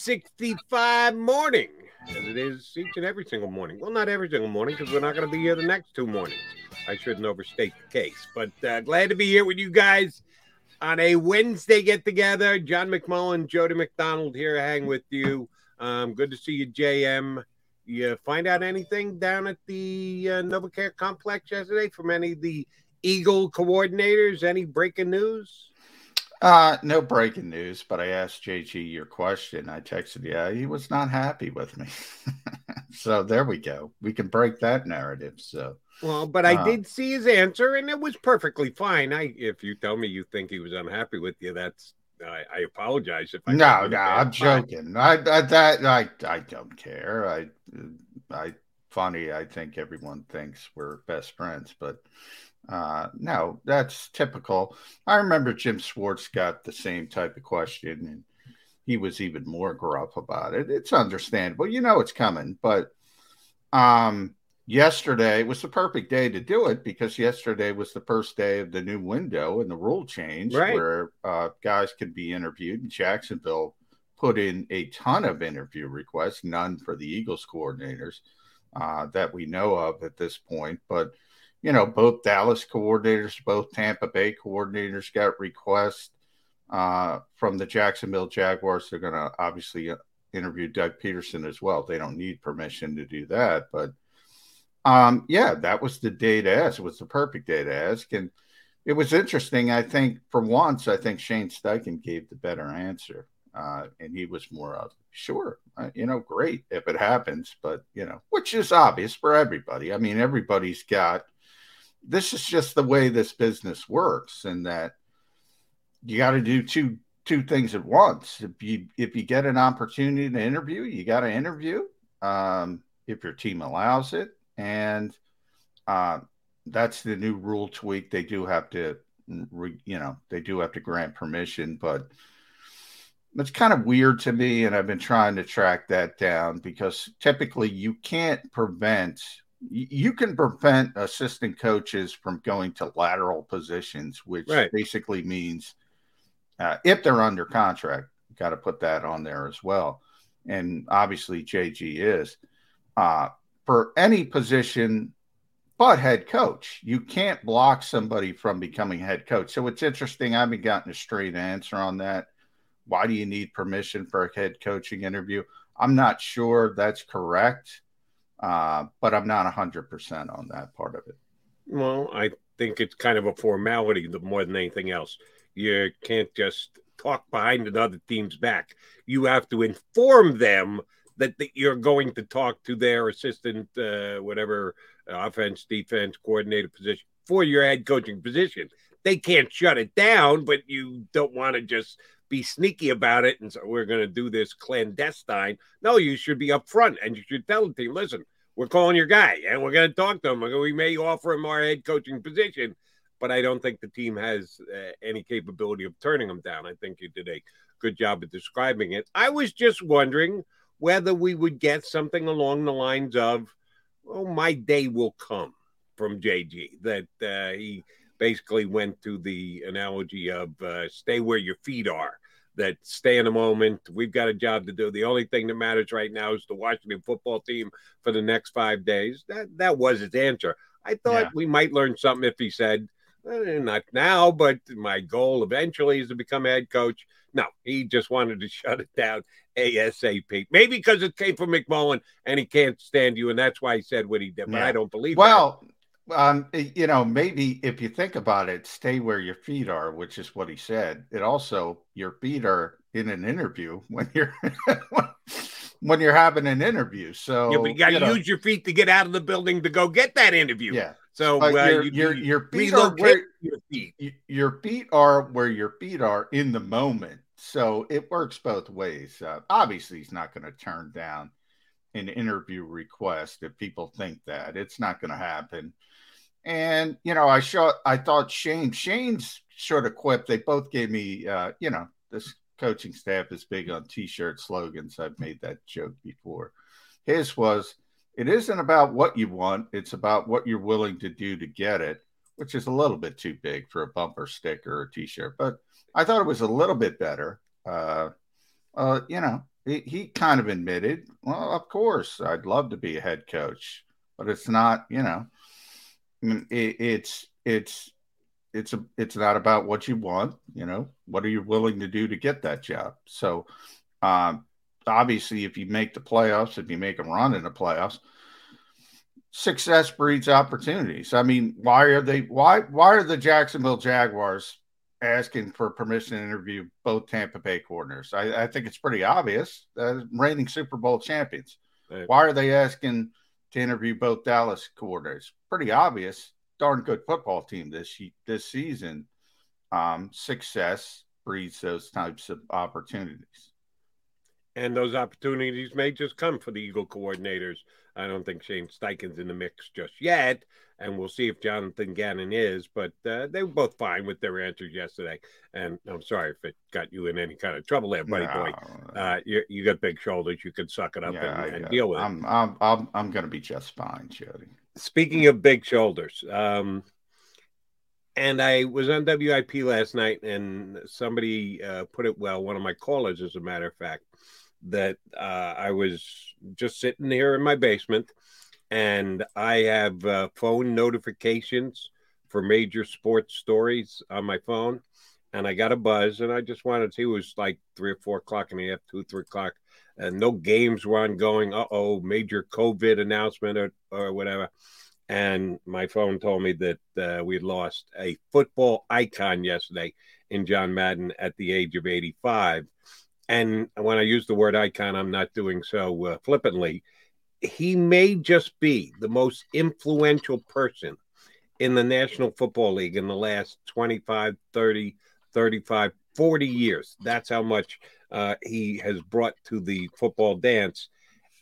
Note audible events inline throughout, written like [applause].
65 morning, as it is each and every single morning. Well, not every single morning because we're not going to be here the next two mornings. I shouldn't overstate the case, but uh, glad to be here with you guys on a Wednesday get together. John McMullen, Jody McDonald here, hang with you. Um, good to see you, JM. You find out anything down at the uh, NovaCare complex yesterday from any of the Eagle coordinators? Any breaking news? Uh, no breaking news, but I asked JG your question. I texted you. He was not happy with me. [laughs] so there we go. We can break that narrative. So well, but I uh, did see his answer, and it was perfectly fine. I, if you tell me you think he was unhappy with you, that's I, I apologize if I. No, no, I'm joking. I, I that I I don't care. I I funny. I think everyone thinks we're best friends, but uh, no, that's typical. I remember Jim Schwartz got the same type of question, and he was even more gruff about it. It's understandable, you know, it's coming. But um, yesterday was the perfect day to do it because yesterday was the first day of the new window and the rule change right. where uh, guys could be interviewed. And Jacksonville put in a ton of interview requests, none for the Eagles coordinators uh, that we know of at this point, but you know, both Dallas coordinators, both Tampa Bay coordinators got requests uh, from the Jacksonville Jaguars. They're going to obviously uh, interview Doug Pederson as well. They don't need permission to do that, but um, yeah, that was the day to ask. It was the perfect day to ask, and it was interesting. I think for once, I think Shane Steichen gave the better answer, uh, and he was more of sure, uh, you know, great if it happens, but you know, which is obvious for everybody. I mean, everybody's got this is just the way this business works and that you got to do two two things at once. If you if you get an opportunity to interview you got to interview um, if your team allows it. And uh, that's the new rule tweak. They do have to you know they do have to grant permission but it's kind of weird to me and i've been trying to track that down because typically you can't prevent you can prevent assistant coaches from going to lateral positions, which right. basically means uh, if they're under contract, got to put that on there as well. And obviously, JG is uh, for any position but head coach. You can't block somebody from becoming head coach. So it's interesting. I haven't gotten a straight answer on that. Why do you need permission for a head coaching interview? I'm not sure that's correct. Uh, but I'm not 100% on that part of it. Well, I think it's kind of a formality more than anything else. You can't just talk behind another team's back. You have to inform them that, that you're going to talk to their assistant, uh, whatever uh, offense, defense coordinator position for your head coaching position. They can't shut it down, but you don't want to just be sneaky about it and so we're going to do this clandestine. No, you should be upfront and you should tell the team, listen, we're calling your guy and we're going to talk to him. We may offer him our head coaching position, but I don't think the team has uh, any capability of turning him down. I think you did a good job of describing it. I was just wondering whether we would get something along the lines of, "Oh, my day will come" from JG. That uh, he basically went to the analogy of uh, "stay where your feet are." That stay in the moment. We've got a job to do. The only thing that matters right now is the Washington football team for the next five days. That that was his answer. I thought yeah. we might learn something if he said, eh, not now, but my goal eventually is to become head coach. No, he just wanted to [laughs] shut it down ASAP. Maybe because it came from McMullen and he can't stand you, and that's why he said what he did. But yeah. I don't believe. Well, that um, you know, maybe if you think about it, stay where your feet are, which is what he said. It also your feet are in an interview [laughs] when you're when you're having an interview. So yeah, but you got to you know, use your feet to get out of the building to go get that interview. Yeah. So uh, your, you, your, your feet are where your feet. your feet are where your feet are in the moment. so it works both ways. Uh, obviously, he's not going to turn down an interview request if people think that it's not going to happen. And you know, I shot. I thought Shane. Shane's sort of quip. They both gave me. Uh, you know, this coaching staff is big on T-shirt slogans. I've made that joke before. His was, "It isn't about what you want; it's about what you're willing to do to get it," which is a little bit too big for a bumper sticker or a T-shirt. but I thought it was a little bit better. Uh, uh, you know, he, he kind of admitted, well, of course, I'd love to be a head coach, but it's not, you know, it, it's, it's, it's a, it's not about what you want, you know, what are you willing to do to get that job? So, um, obviously, if you make the playoffs, if you make them run in the playoffs, success breeds opportunities. I mean, why are they, why, why are the Jacksonville Jaguars asking for permission to interview both Tampa Bay coordinators. I, I think it's pretty obvious. Uh, reigning Super Bowl champions. Right. Why are they asking to interview both Dallas coordinators? Pretty obvious. Darn good football team this this season. Um, success breeds those types of opportunities. And those opportunities may just come for the Eagle coordinators. I don't think Shane Steichen's in the mix just yet and we'll see if Jonathan Gannon is. But uh, they were both fine with their answers yesterday. And I'm sorry if it got you in any kind of trouble there, buddy no. boy. Uh, you, you got big shoulders; you can suck it up yeah, and, and deal with I'm, it. I'm I'm I'm going to be just fine, Jody. Speaking of big shoulders, um, and I was on WIP last night, and somebody uh, put it well. One of my callers, as a matter of fact, that uh, I was just sitting here in my basement and I have uh, phone notifications for major sports stories on my phone. And I got a buzz, and I just wanted to see it was like three or four o'clock in the afternoon, two, three o'clock, and no games were ongoing. Uh oh, major COVID announcement or, or whatever. And my phone told me that uh, we lost a football icon yesterday in John Madden at the age of 85. And when I use the word icon, I'm not doing so uh, flippantly he may just be the most influential person in the National Football League in the last 25, 30, 35, 40 years. That's how much uh, he has brought to the football dance.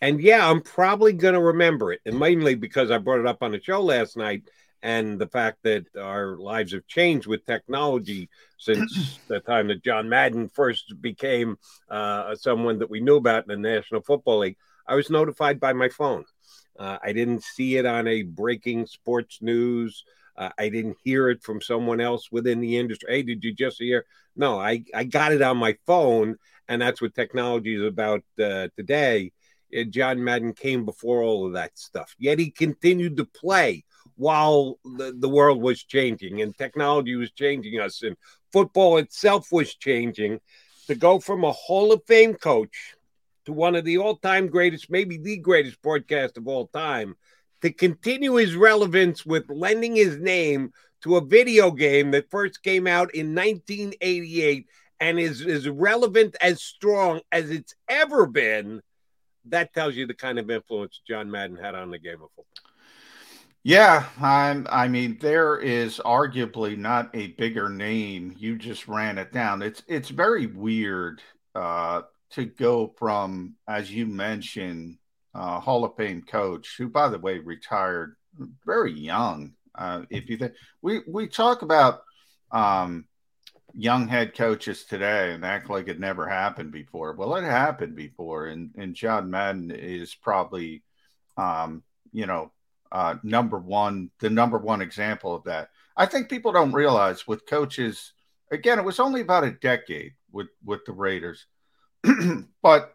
And yeah, I'm probably going to remember it, and mainly because I brought it up on the show last night and the fact that our lives have changed with technology since [clears throat] the time that John Madden first became uh, someone that we knew about in the National Football League. I was notified by my phone. Uh, I didn't see it on a breaking sports news. Uh, I didn't hear it from someone else within the industry. Hey, did you just hear? No, I, I got it on my phone, and that's what technology is about uh, today. John Madden came before all of that stuff, yet he continued to play while the, the world was changing and technology was changing us, and football itself was changing. To go from a Hall of Fame coach to one of the all time greatest, maybe the greatest broadcast of all time, to continue his relevance with lending his name to a video game that first came out in 1988 and is as relevant as strong as it's ever been. That tells you the kind of influence John Madden had on the game of football. Yeah, I'm, I mean, there is arguably not a bigger name. You just ran it down. It's it's very weird uh, to go from, as you mentioned, uh, Hall of Fame coach, who, by the way, retired very young. Uh, if you think we we talk about um, young head coaches today and act like it never happened before. Well, it happened before, and and John Madden is probably, um, you know, uh, number one, the number one example of that. I think people don't realize with coaches. Again, it was only about a decade with with the Raiders [clears throat] but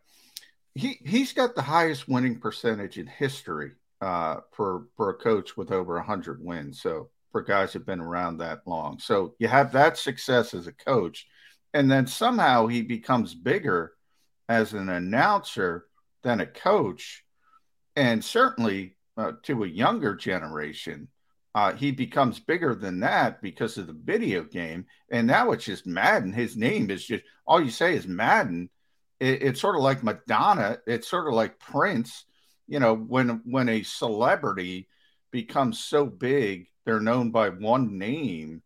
he he's got the highest winning percentage in history uh, for for a coach with over hundred wins. So for guys who've been around that long, so you have that success as a coach, and then somehow he becomes bigger as an announcer than a coach, and certainly uh, to a younger generation. Uh, he becomes bigger than that because of the video game. And now it's just Madden. His name is just all you say is Madden it, it's sort of like Madonna. It's sort of like Prince. You know, when when a celebrity becomes so big, they're known by one name.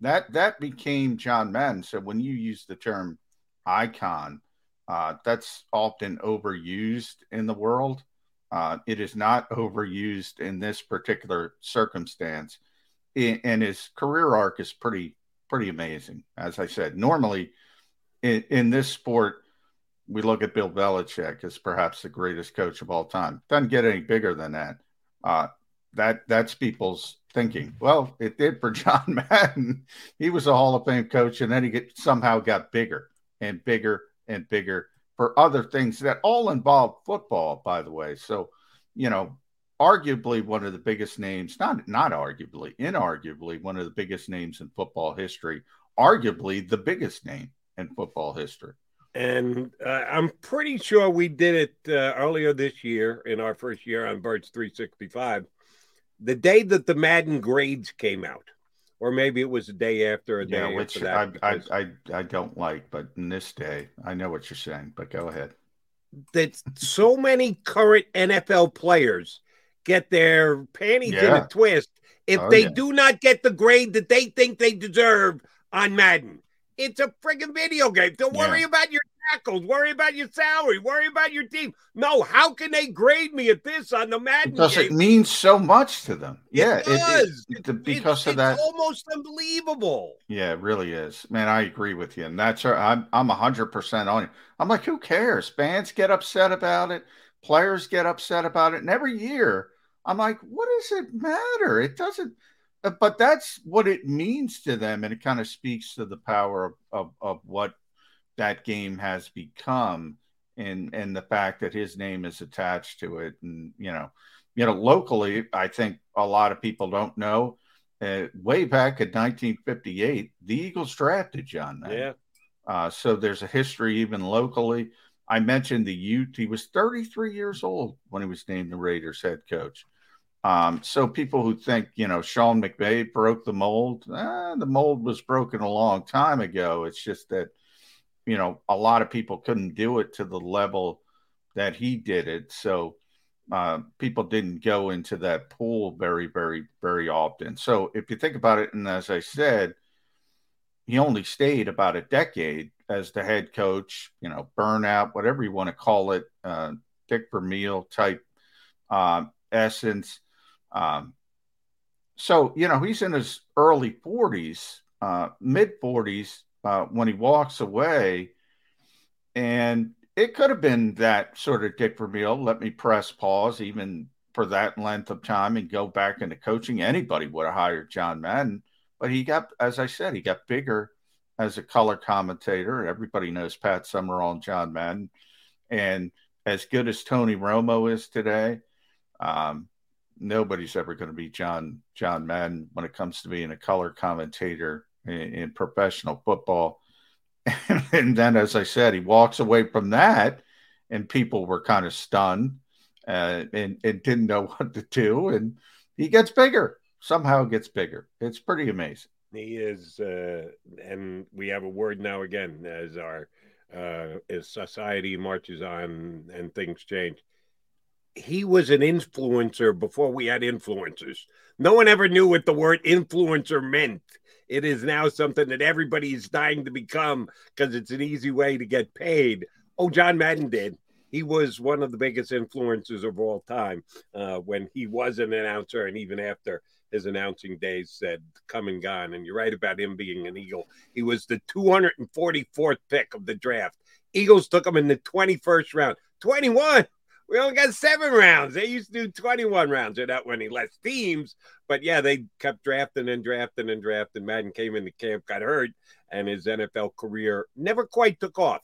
That that became John Madden. So when you use the term icon. Uh, that's often overused in the world. Uh, it is not overused in this particular circumstance, and his career arc is pretty pretty amazing. As I said, normally in, in this sport, we look at Bill Belichick as perhaps the greatest coach of all time. Doesn't get any bigger than that. Uh, that that's people's thinking. Well, it did for [laughs] John Madden. He was a Hall of Fame coach, and then he get, somehow got bigger and bigger and bigger for other things that all involve football, by the way. So, you know, arguably one of the biggest names, not not arguably, inarguably one of the biggest names in football history, arguably the biggest name in football history. And uh, I'm pretty sure we did it uh, earlier this year in our first year on Birds 365. The day that the Madden grades came out, or maybe it was the day after. A day yeah, which that, I, I, I I don't like, but in this day, I know what you're saying. But go ahead. That so many current NFL players get their panties yeah. in a twist if oh, they yeah. do not get the grade that they think they deserve on Madden. It's a friggin' video game. Don't yeah. worry about your tackles. Worry about your salary. Worry about your team. No, how can they grade me at this on the Madden? Because game? it means so much to them. It yeah, does. It, it, because of that, almost unbelievable. Yeah, it really is. Man, I agree with you, and that's I'm I'm hundred percent on it. I'm like, who cares? Fans get upset about it. Players get upset about it, and every year I'm like, what does it matter? It doesn't uh, but that's what it means to them and it kind of speaks to the power of, of, of, what that game has become and and the fact that his name is attached to it and you know you know locally i think a lot of people don't know uh, way back in 1958 the eagles drafted john Madden. yeah uh, so there's a history even locally i mentioned the youth he was 33 years old when he was named the raiders head coach um, so people who think, you know, Sean McVay broke the mold, eh, the mold was broken a long time ago. It's just that, you know, a lot of people couldn't do it to the level that he did it. So uh, people didn't go into that pool very, very, very often. So if you think about it, and as I said, he only stayed about a decade as the head coach, you know, burnout, whatever you want to call it, uh, Dick Vermeil type uh, essence um, so, you know, he's in his early 40s, uh, mid 40s uh, when he walks away. And it could have been that sort of Dick Vermeil, let me press pause even for that length of time and go back into coaching. Anybody would have hired John Madden. But he got, as I said, he got bigger as a color commentator. Everybody knows Pat Summerall and John Madden. And as good as Tony Romo is today, um, nobody's ever going to be John John Madden when it comes to being a color commentator in, in professional football. And, [laughs] and, then, as I said, he walks away from that, and people were kind of stunned uh, and, and didn't know [laughs] what to do. And he gets bigger somehow, gets bigger. It's pretty amazing. He is, uh, and we have a word now again as our uh, as society marches on and things change he was an influencer before we had influencers. No one ever knew what the word influencer meant. It is now something that everybody is dying to become because it's an easy way to get paid. Oh, John Madden did. He was one of the biggest influencers of all time uh, when he was an announcer, and even after his announcing days said come and gone. And you're right about him being an Eagle. He was the 244th pick of the draft. Eagles took him in the 21st round. 21 we only got seven rounds. They used to do 21 rounds. or not when he less teams. But yeah, they kept drafting and drafting and drafting. Madden came into camp, got hurt, and his NFL career never quite took off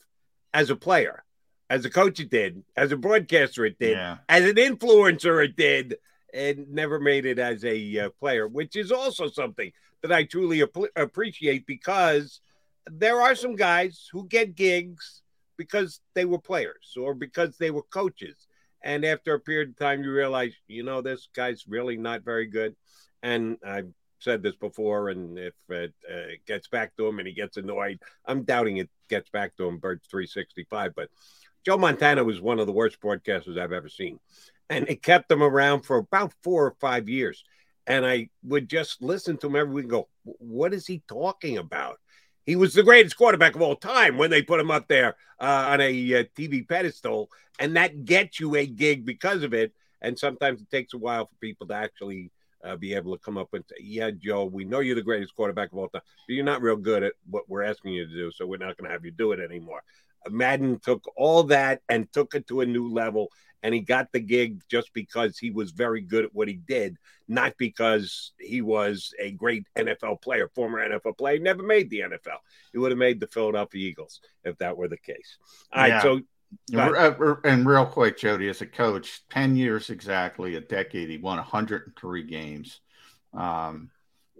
as a player. As a coach, it did. As a broadcaster, it did. Yeah. As an influencer, it did. And never made it as a uh, player, which is also something that I truly ap- appreciate because there are some guys who get gigs because they were players or because they were coaches and after a period of time, you realize, you know, this guy's really not very good. And I've said this before, and if it uh, gets back to him and he gets annoyed, I'm doubting it gets back to him, Birds 365. But Joe Montana was one of the worst broadcasters I've ever seen. And it kept him around for about four or five years. And I would just listen to him every week and go, What is he talking about? He was the greatest quarterback of all time when they put him up there uh, on a uh, TV pedestal, and that gets you a gig because of it. And sometimes it takes a while for people to actually uh, be able to come up and say, "Yeah, Joe, we know you're the greatest quarterback of all time, but you're not real good at what we're asking you to do, so we're not going to have you do it anymore." Madden took all that and took it to a new level, and he got the gig just because he was very good at what he did, not because he was a great NFL player, former NFL player. Never made the NFL. He would have made the Philadelphia Eagles if that were the case. All yeah. right, so uh, and real quick, Jody, as a coach, 10 years exactly, a decade, he won 103 games. Um,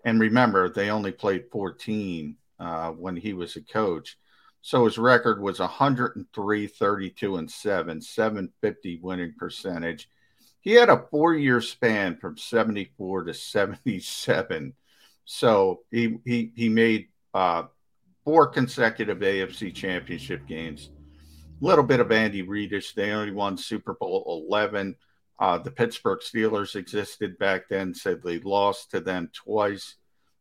and remember, they only played 14 uh, when he was a coach. So his record was 103, 32, and 7, 750 winning percentage. He had a four year span from 74 to 77. So he, he, he made uh, four consecutive AFC championship games A little bit of Andy Reidish. They only won Super Bowl 11. Uh, the Pittsburgh Steelers existed back then, said they lost to them twice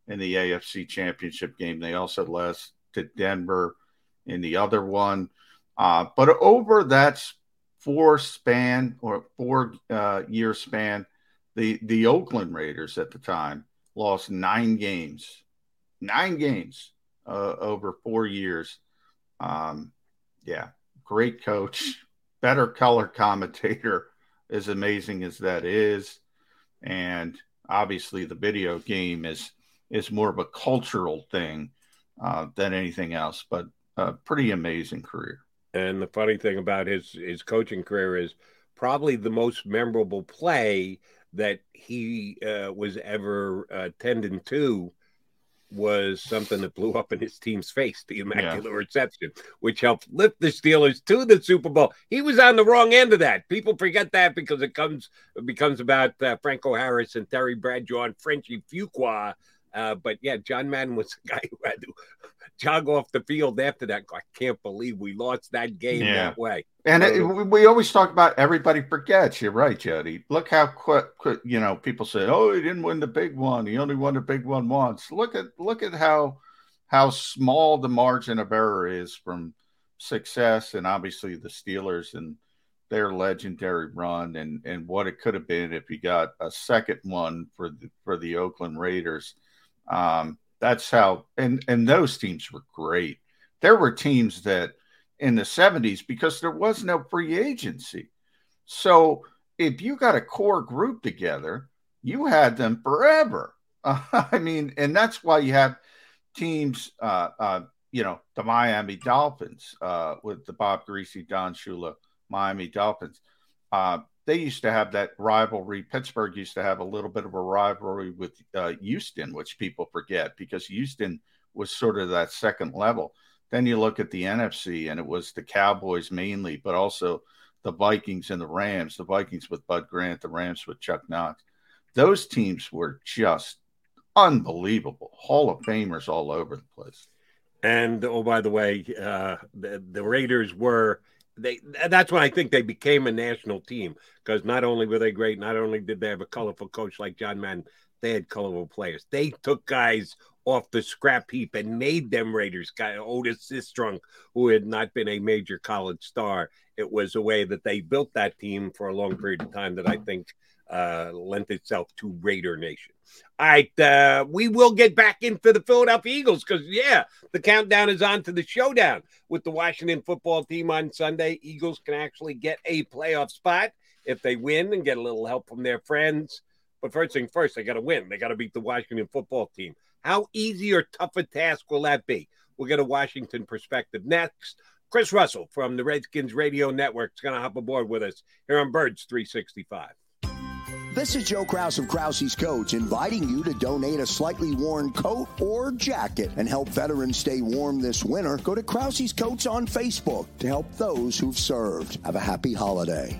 in the AFC Championship game. They also lost to Denver in the other one. Uh, but over that four span or four uh, year span, the, the Oakland Raiders at the time lost nine games, nine games uh, over four years. Um, yeah, great coach, better color commentator, as amazing as that is. And obviously, the video game is is more of a cultural thing uh, than anything else, but a pretty amazing career. And the funny thing about his his coaching career is probably the most memorable play that he uh, was ever uh, tending to was something that blew up in his team's face, the immaculate yeah. reception, which helped lift the Steelers to the Super Bowl. He was on the wrong end of that. People forget that because it comes it becomes about uh, Franco Harris and Terry Bradshaw and Frenchie Fuqua. Uh, but yeah, John Madden was [laughs] the guy who had to jog off the field after that. I can't believe we lost that game yeah. that way. And it, we always talk about everybody forgets. You're right, Jody. Look how quick, quick, you know, people say, "Oh, he didn't win the big one. He only won the big one once." Look at look at how how small the margin of error is from success, and obviously the Steelers and their legendary run, and and what it could have been if you got a second one for the for the Oakland Raiders. Um, that's how, and and those teams were great. There were teams that in the 70s because there was no free agency. So if you got a core group together, you had them forever. Uh, [laughs] I mean, and that's why you have teams, uh, uh, you know, the Miami Dolphins uh, with the Bob Griese, Don Shula, Miami Dolphins. They used to have that rivalry. Pittsburgh used to have a little bit of a rivalry with uh, Houston, which people forget because Houston was sort of that second level. Then you look at the NFC, and it was the Cowboys mainly, but also the Vikings and the Rams. The Vikings with Bud Grant, the Rams with Chuck Knox. Those teams were just unbelievable. Hall of Famers all over the place. And oh, by the way, uh, the, the Raiders were they. That's when I think they became a national team because not only were they great, not only did they have a colorful coach like John Madden, they had colorful players. They took guys off the scrap heap and made them Raiders. Guy Otis Sistrunk, who had not been a major college star, it was a way that they built that team for a long period of time that I think uh, lent itself to Raider Nation. All right, uh, we will get back into the Philadelphia Eagles because yeah, the countdown is on to the showdown with the Washington football team on Sunday. Eagles can actually get a playoff spot if they win and get a little help from their friends. But first thing first, they got to win. They got to beat the Washington football team. How easy or tough a task will that be? We'll get a Washington perspective next. Chris Russell from the Redskins Radio Network is going to hop aboard with us here on Birds 365. This is Joe Kraus of Krause's Coats inviting you to donate a slightly worn coat or jacket and help veterans stay warm this winter. Go to Krause's Coats on Facebook to help those who've served. Have a happy holiday.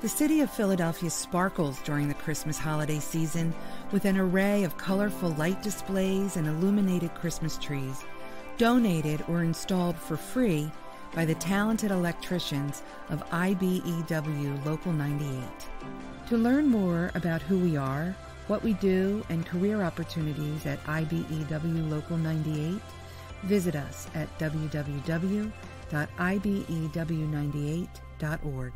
The city of Philadelphia sparkles during the Christmas holiday season with an array of colorful light displays and illuminated Christmas trees, donated or installed for free by the talented electricians of IBEW Local 98. To learn more about who we are, what we do, and career opportunities at IBEW Local 98, visit us at www.ibew98.org.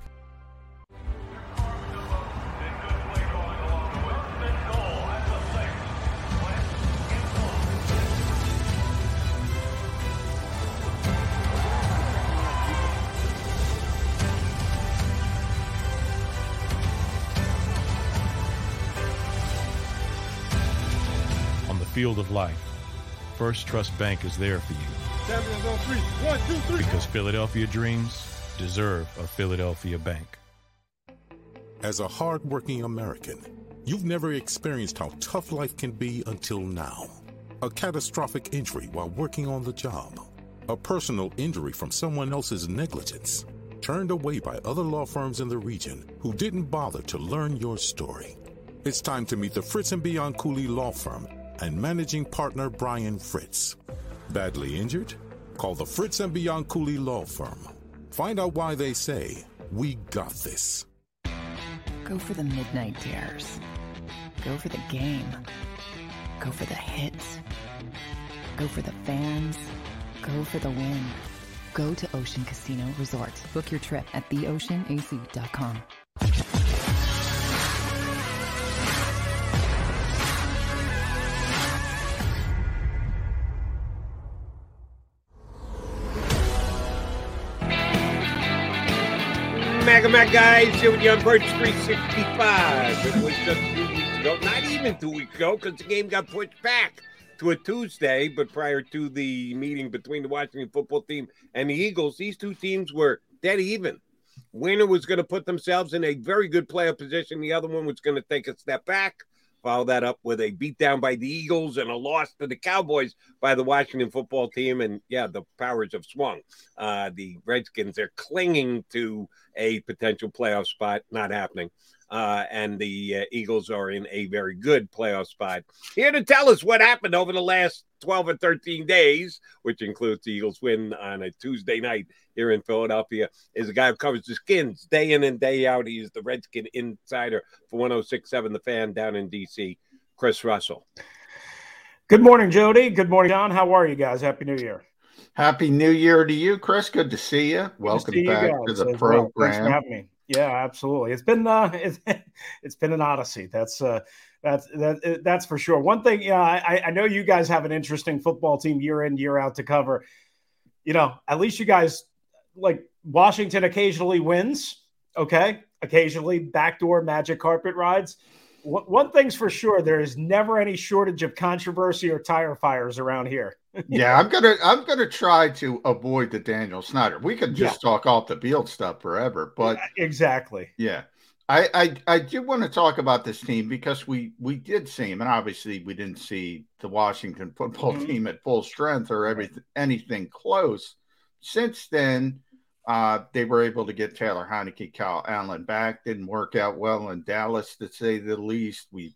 field of life, First Trust Bank is there for you. One, two, three. Because Philadelphia dreams deserve a Philadelphia bank. As a hardworking American, you've never experienced how tough life can be until now. A catastrophic injury while working on the job. A personal injury from someone else's negligence. Turned away by other law firms in the region who didn't bother to learn your story. It's time to meet the Fritz and Bianculli Law Firm and managing partner Brian Fritz. Badly injured? Call the Fritz and Bianculli Law Firm. Find out why they say, We got this. Go for the midnight dares. Go for the game. Go for the hits. Go for the fans. Go for the win. Go to Ocean Casino Resort. Book your trip at theoceanac.com. Maga Mac guys, here with you on Birds 365. It was just two weeks ago, not even two weeks ago, because the game got pushed back to a Tuesday. But prior to the meeting between the Washington football team and the Eagles, these two teams were dead even. Winner was going to put themselves in a very good playoff position. The other one was going to take a step back. Follow that up with a beatdown by the Eagles and a loss to the Cowboys by the Washington football team. And yeah, the powers have swung. Uh, the Redskins are clinging to a potential playoff spot, not happening. Uh, and the uh, Eagles are in a very good playoff spot. Here to tell us what happened over the last 12 or 13 days, which includes the Eagles win on a Tuesday night here in Philadelphia, is a guy who covers the skins day in and day out. He's the Redskin insider for 1067 The Fan down in D.C., Chris Russell. Good morning, Jody. Good morning, John. How are you guys? Happy New Year. Happy New Year to you, Chris. Good to see you. Welcome to see back you to the as well. program. Thanks for having me. Yeah, absolutely. It's been uh, [laughs] it's, it's been an odyssey. That's uh, that's that that's for sure. One thing, yeah, I, I know you guys have an interesting football team year in year out to cover. You know, at least you guys like Washington occasionally wins. Okay, occasionally backdoor magic carpet rides. One one thing's for sure: there is never any shortage of controversy or tire fires around here. [laughs] yeah, I'm gonna I'm gonna try to avoid the Daniel Snyder. We could just talk off the field stuff forever, but exactly. yeah. I, I I do want to talk about this team because we we did see him, and obviously we didn't see the Washington football Mhm. team at full strength or everything anything close. Since then, uh, they were able to get Taylor Heinicke, Kyle Allen back. Didn't work out well in Dallas, to say the least. We've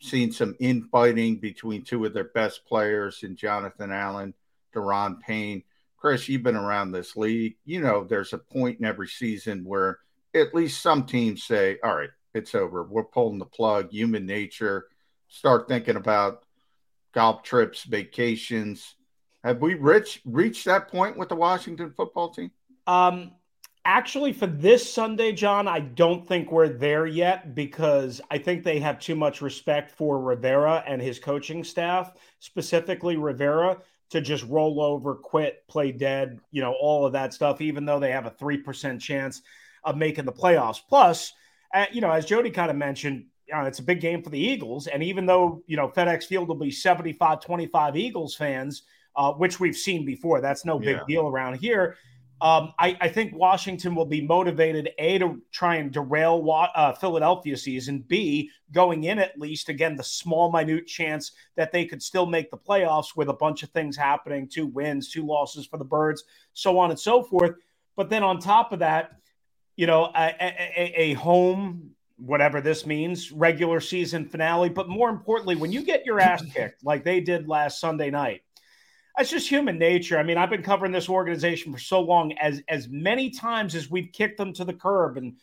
seen some infighting between two of their best players in Jonathan Allen, Daron Payne. Chris, you've been around this league. You know, there's a point in every season where at least some teams say, all right, it's over. We're pulling the plug, human nature. Start thinking about golf trips, vacations. Have we reached reached that point with the Washington football team? Um, actually, for this Sunday, John, I don't think we're there yet because I think they have too much respect for Rivera and his coaching staff, specifically Rivera, to just roll over, quit, play dead, you know, all of that stuff, even though they have a 3% chance of making the playoffs. Plus, uh, you know, as Jody kind of mentioned, uh, it's a big game for the Eagles. And even though, you know, FedEx Field will be 75 25 Eagles fans, uh, which we've seen before, that's no big Yeah. deal around here. Um, I, I think Washington will be motivated a to try and derail uh, Philadelphia season. B going in at least again the small minute chance that they could still make the playoffs with a bunch of things happening: two wins, two losses for the Birds, so on and so forth. But then on top of that, you know, a, a- a home, whatever this means, regular season finale. But more importantly, when you get your ass kicked like they did last Sunday night, that's just human nature. I mean, I've been covering this organization for so long, as as many times as we've kicked them to the curb, and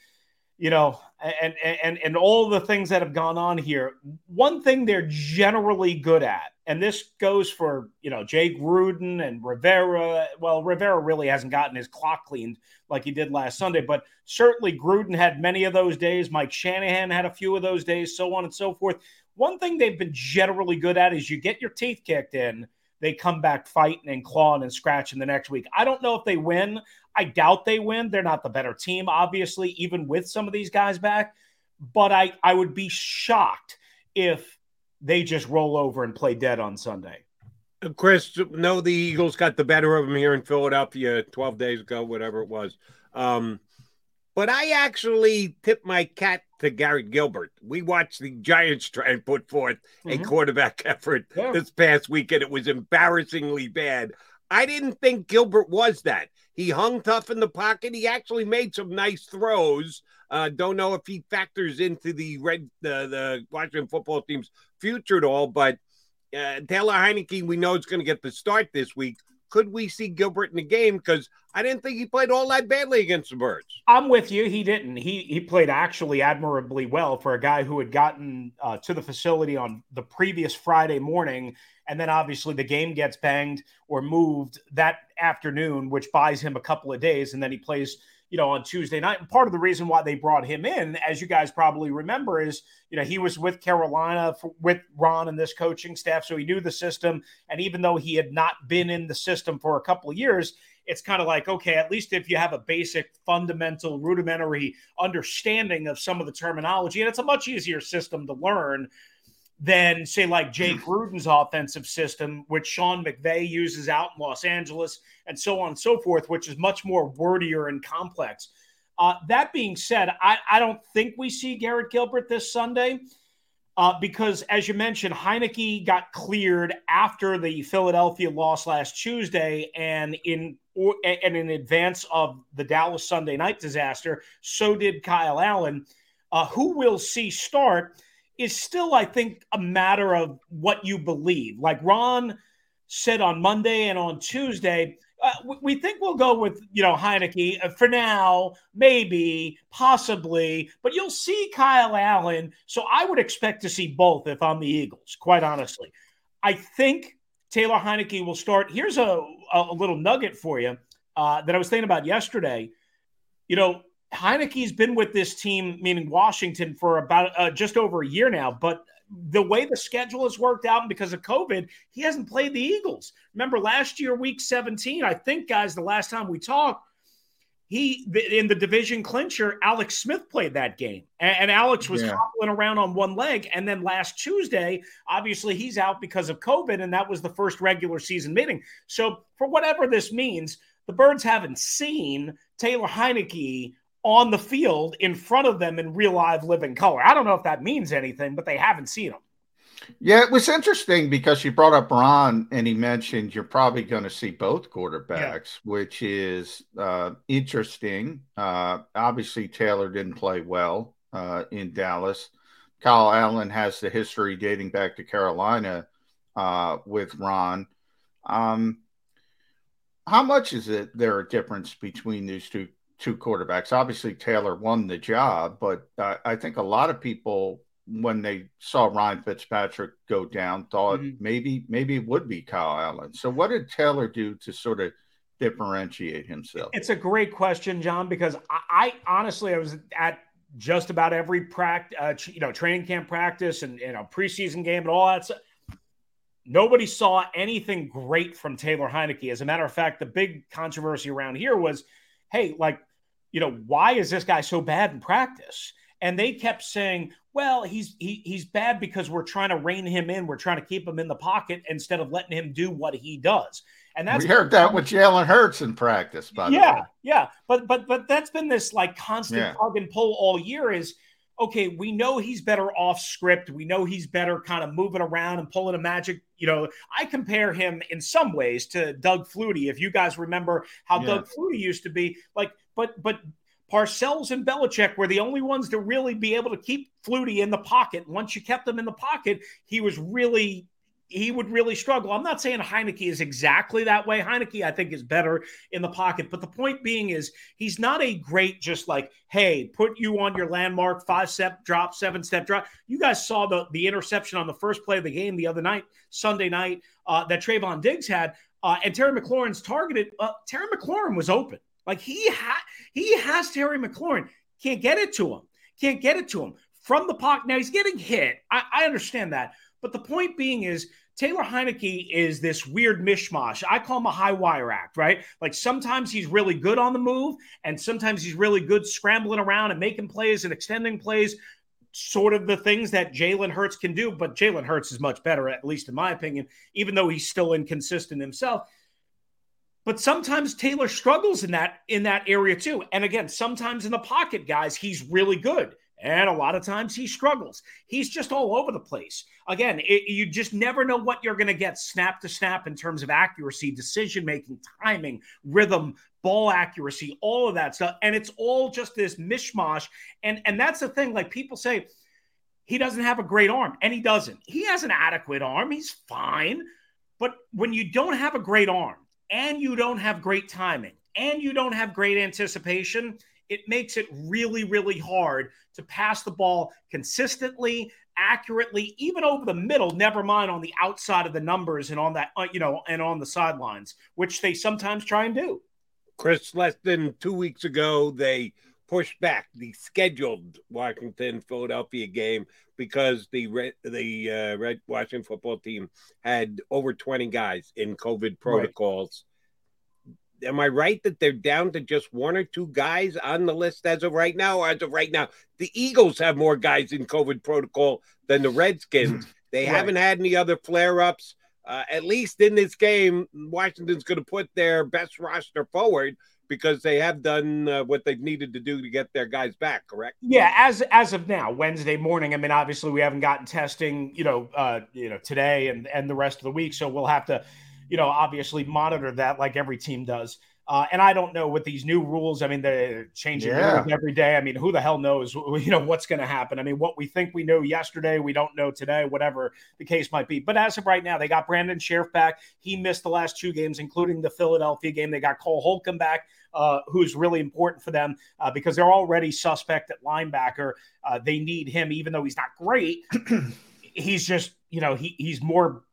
you know, and and and all the things that have gone on here. One thing they're generally good at, and this goes for you know Jay Gruden and Rivera. Well, Rivera really hasn't gotten his clock cleaned like he did last Sunday, but certainly Gruden had many of those days. Mike Shanahan had a few of those days, so on and so forth. One thing they've been generally good at is you get your teeth kicked in they come back fighting and clawing and scratching the next week. I don't know if they win. I doubt they win. They're not the better team, obviously, even with some of these guys back. But I, I would be shocked if they just roll over and play dead on Sunday. Chris, no, the Eagles got the better of them here in Philadelphia 12 days ago, whatever it was. Um, but I actually tipped my cat to Garrett Gilbert. We watched the Giants try and put forth a Mhm. quarterback [laughs] effort Yeah. this past weekend. It was embarrassingly bad. I didn't think Gilbert was that. He hung tough in the pocket. He actually made some nice throws. Uh, don't know if he factors into the red the, the Washington football team's future at all, but uh, Taylor Heinicke, we know is going to get the start this week. Could we see Gilbert in the game? Because I didn't think he played all that badly against the Birds. I'm with you. He didn't. He he played actually admirably well for a guy who had gotten uh, to the facility on the previous Friday morning, and then obviously the game gets banged or moved that afternoon, which buys him a couple of days, and then he plays. You know, on Tuesday night. And part of the reason why they brought him in, as you guys probably remember, is you know he was with Carolina for, with Ron and this coaching staff, so he knew the system. And even though he had not been in the system for a couple of years, it's kind of like okay at least if you have a basic fundamental rudimentary understanding of some of the terminology and it's a much easier system to learn than say like Jay Gruden's offensive system which Sean McVay uses out in Los Angeles and so on and so forth which is much more wordier and complex uh, that being said I, I don't think we see Garrett Gilbert this Sunday uh, because, as you mentioned, Heinicke got cleared after the Philadelphia loss last Tuesday, and in or, and in advance of the Dallas Sunday night disaster, so did Kyle Allen. Uh, who will see start is still, I think, a matter of what you believe. Like Ron said on Monday and on Tuesday, uh, we- think we'll go with you know Heinicke uh, for now, maybe, possibly, but you'll see Kyle Allen. So I would expect to see both if I'm the Eagles. Quite honestly, I think Taylor Heinicke will start. Here's a a, a little nugget for you uh, that I was thinking about yesterday. You know, Heinicke's been with this team, meaning Washington, for about uh, just over a year now, but the way the schedule has worked out and because of COVID, he hasn't played the Eagles. Remember last year, week 17, I think, guys, the last time we talked, he in the division clincher, Alex Smith played that game. And, and Alex was Yeah. hobbling around on one leg. And then last Tuesday, obviously, he's out because of COVID, and that was the first regular season meeting. So, for whatever this means, the Birds haven't seen Taylor Heinicke on the field in front of them in real live living color. I don't know if that means anything, but they haven't seen him. Yeah, it was interesting because you brought up Ron and he mentioned you're probably going to see both quarterbacks, which is uh, interesting. Uh, obviously, Taylor didn't play well uh, in Dallas. Kyle Allen has the history dating back to Carolina uh, with Ron. Um, how much is it there a difference between these two two quarterbacks? Obviously, Taylor won the job, but uh, I think a lot of people when they saw Ryan Fitzpatrick go down, thought maybe maybe it would be Kyle Allen. So what did Taylor do to sort of differentiate himself? It's a great question, John, because I, I honestly I was at just about every practice, uh, you know, training camp practice and you know preseason game and all that stuff. Nobody saw anything great from Taylor Heinicke. As a matter of fact, the big controversy around here was, hey, like, you know, why is this guy so bad in practice? and they kept saying, "Well, he's he, he's bad because we're trying to rein him in. We're trying to keep him in the pocket instead of letting him do what he does." And that's we heard that with Jalen Hurts in practice. By yeah, yeah, but but but that's been this like constant Yeah. tug and pull all year. Is okay, we know he's better off script. We know he's better kind of moving around and pulling a magic. You know, I compare him in some ways to Doug Flutie. If you guys remember how Yeah. Doug Flutie used to be, like, but but Parcells and Belichick were the only ones to really be able to keep Flutie in the pocket. Once you kept him in the pocket, he was really he would really struggle. I'm not saying Heinicke is exactly that way. Heinicke, I think, is better in the pocket. But the point being is he's not a great just like, hey, put you on your landmark, five step drop, seven step drop. You guys saw the the interception on the first play of the game the other night, Sunday night, uh, that Trevon Diggs had. Uh, and Terry McLaurin's targeted. Uh, Terry McLaurin was open. Like he had, he has Terry McLaurin. Can't get it to him. Can't get it to him from the pocket. Now he's getting hit. I, I understand that. But the point being is Taylor Heinicke is this weird mishmash. I call him a high wire act, right? Like sometimes he's really good on the move, and sometimes he's really good scrambling around and making plays and extending plays, sort of the things that Jalen Hurts can do. But Jalen Hurts is much better, at least in my opinion, even though he's still inconsistent himself. But sometimes Taylor struggles in that in that area too. And again, sometimes in the pocket, guys, he's really good. And a lot of times he struggles. He's just all over the place. Again, it, you just never know what you're going to get snap to snap in terms of accuracy, decision making, timing, rhythm, ball accuracy, all of that stuff. And it's all just this mishmash. And and that's the thing. Like people say, he doesn't have a great arm, and he doesn't. He has an adequate arm. He's fine. But when you don't have a great arm and you don't have great timing and you don't have great anticipation, it makes it really, really hard to pass the ball consistently, accurately, even over the middle, never mind on the outside of the numbers and on that, uh, you know, and on the sidelines, which they sometimes try and do. Chris, less than two weeks ago, they pushed back the scheduled Washington Philadelphia game because the Red, the uh, Red Washington football team had over 20 guys in COVID protocols. Am I right that they're down to just one or two guys on the list as of right now? Or as of right now, the Eagles have more guys in COVID protocol than the Redskins. [clears throat] They Right. haven't had any other flare ups. Uh, at least in this game, Washington's going to put their best roster forward because they have done uh, what they've needed to do to get their guys back. Correct? Yeah, as as of now, Wednesday morning. I mean, obviously we haven't gotten testing, you know, uh, you know, today and and the rest of the week, so we'll have to, you know, obviously monitor that like every team does. Uh, and I don't know with these new rules. I mean, they're changing Yeah. every day. I mean, who the hell knows? [laughs] You know what's going to happen. I mean, what we think we know yesterday, we don't know today. Whatever the case might be. But as of right now, they got Brandon Scherff back. He missed the last two games, including the Philadelphia game. They got Cole Holcomb back, uh, who's really important for them uh, because they're already suspect at linebacker. Uh, they need him, even though he's not great. [clears throat] he's just, you know, he he's more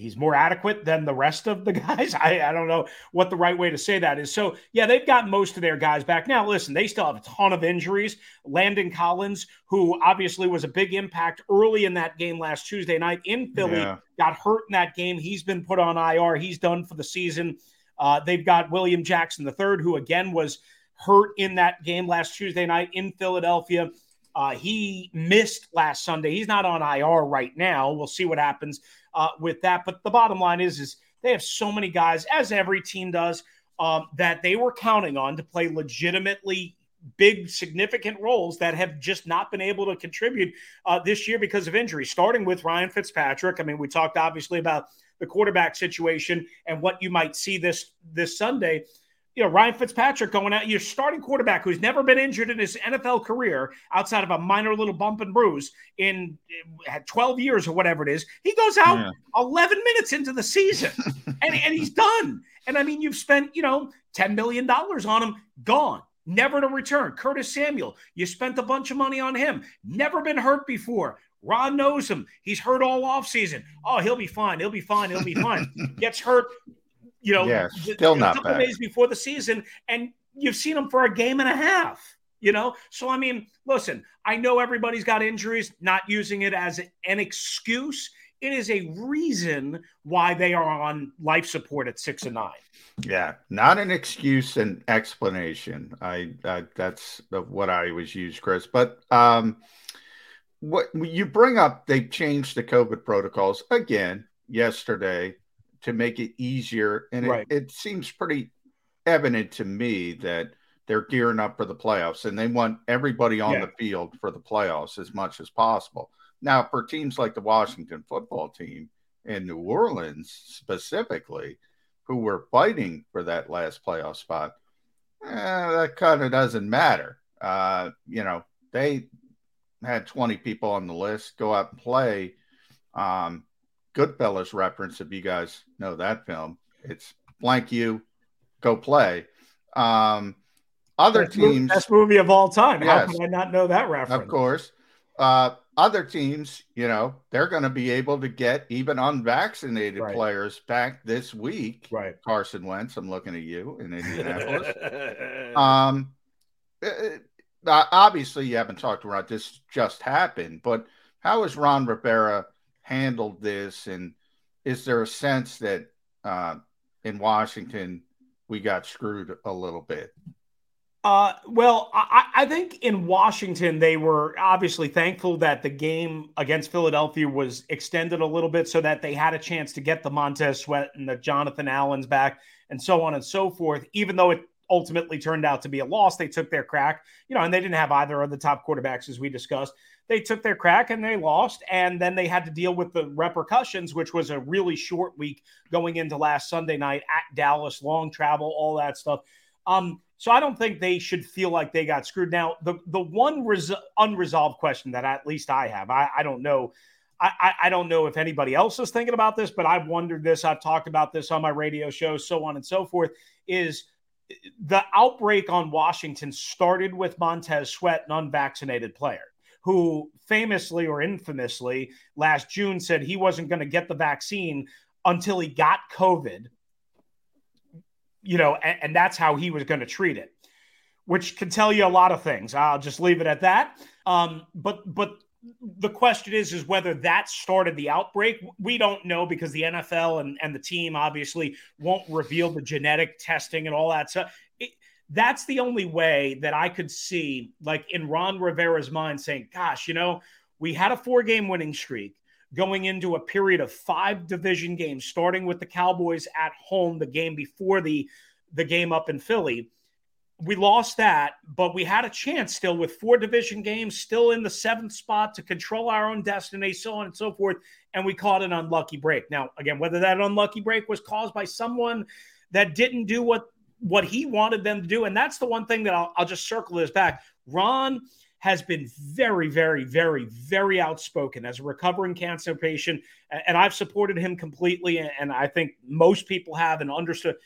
he's more adequate than the rest of the [laughs] guys. I, I don't know what the right way to say that is. So yeah, they've got most of their guys back. Now listen, they still have a ton of injuries. Landon Collins, who obviously was a big impact early in that game last Tuesday night in Philly, Yeah. got hurt in that game. He's been put on IR. He's done for the season. Uh, they've got William Jackson III, who again was hurt in that game last Tuesday night in Philadelphia. Uh, he missed last Sunday. He's not on IR right now. We'll see what happens uh, with that. But the bottom line is, is they have so many guys, as every team does, um, that they were counting on to play legitimately big, significant roles that have just not been able to contribute uh, this year because of injury. Starting with Ryan Fitzpatrick. I mean, we talked obviously about the quarterback situation and what you might see this this Sunday. You know, Ryan Fitzpatrick going out, your starting quarterback who's never been injured in his NFL career outside of a minor little bump and bruise in uh, 12 years or whatever it is. He goes out Yeah. 11 minutes into the season [laughs] and, and he's done. And I mean, you've spent, you know, $10 million on him, gone, never to return. Curtis Samuel, you spent a bunch of money on him, never been hurt before. Ron knows him. He's hurt all offseason. Oh, he'll be fine. He'll be fine. He'll be fine. [laughs] Gets hurt, you know, Yeah, still a not couple back. days before the season, and you've seen him for a game and a half. You know, so I mean, listen, I know everybody's got injuries, not using it as an excuse. it is a reason why they are on life support at six and nine. Yeah, not an excuse and explanation. I, I that's what I always use, Chris. But um, what you bring up, they changed the COVID protocols again yesterday to make it easier, and right. it, it seems pretty evident to me that they're gearing up for the playoffs and they want everybody on yeah. the field for the playoffs as much as possible. Now, for teams like the Washington football team and New Orleans specifically, who were fighting for that last playoff spot, eh, that kind of doesn't matter. Uh, you know, they had 20 people on the list go out and play. Um, Goodfellas reference, if you guys know that film, it's blank you, go play. Um, other best teams, movie, best movie of all time. Yes, How can I not know that reference? Of course. Uh, other teams, you know, they're going to be able to get even unvaccinated right. players back this week. Right. Carson Wentz, I'm looking at you in Indianapolis. [laughs] um, it, uh, obviously, you haven't talked about this just happened, but how is Ron Rivera handled this? And is there a sense that uh, in Washington we got screwed a little bit? Uh, well, I, I, think in Washington, they were obviously thankful that the game against Philadelphia was extended a little bit so that they had a chance to get the Montez Sweat and the Jonathan Allens back and so on and so forth. Even though it ultimately turned out to be a loss, they took their crack, you know, and they didn't have either of the top quarterbacks, as we discussed. They took their crack and they lost. And then they had to deal with the repercussions, which was a really short week going into last Sunday night at Dallas, long travel, all that stuff. Um, so I don't think they should feel like they got screwed. Now, the the one res- unresolved question that at least I have, I, I don't know. I, I don't know if anybody else is thinking about this, but I've wondered this. I've talked about this on my radio show, so on and so forth. Is the outbreak on Washington started with Montez Sweat, an unvaccinated player who famously or infamously last June said he wasn't going to get the vaccine until he got COVID you know, and, and that's how he was going to treat it, which can tell you a lot of things. I'll just leave it at that. Um, but but the question is is whether that started the outbreak. We don't know because the NFL and, and the team obviously won't reveal the genetic testing and all that stuff. That's the only way that I could see, like in Ron Rivera's mind, saying, "Gosh, you know, we had a four-game winning streak going into a period of five division games, starting with the Cowboys at home, the game before the, the game up in Philly. We lost that, but we had a chance still with four division games, still in the seventh spot to control our own destiny, so on and so forth. And we caught an unlucky break. Now, again, whether that unlucky break was caused by someone that didn't do what what he wanted them to do, and that's the one thing that I'll, I'll just circle this back. Ron has been very, very, very, very outspoken as a recovering cancer patient. And I've supported him completely. And I think most people have and understood.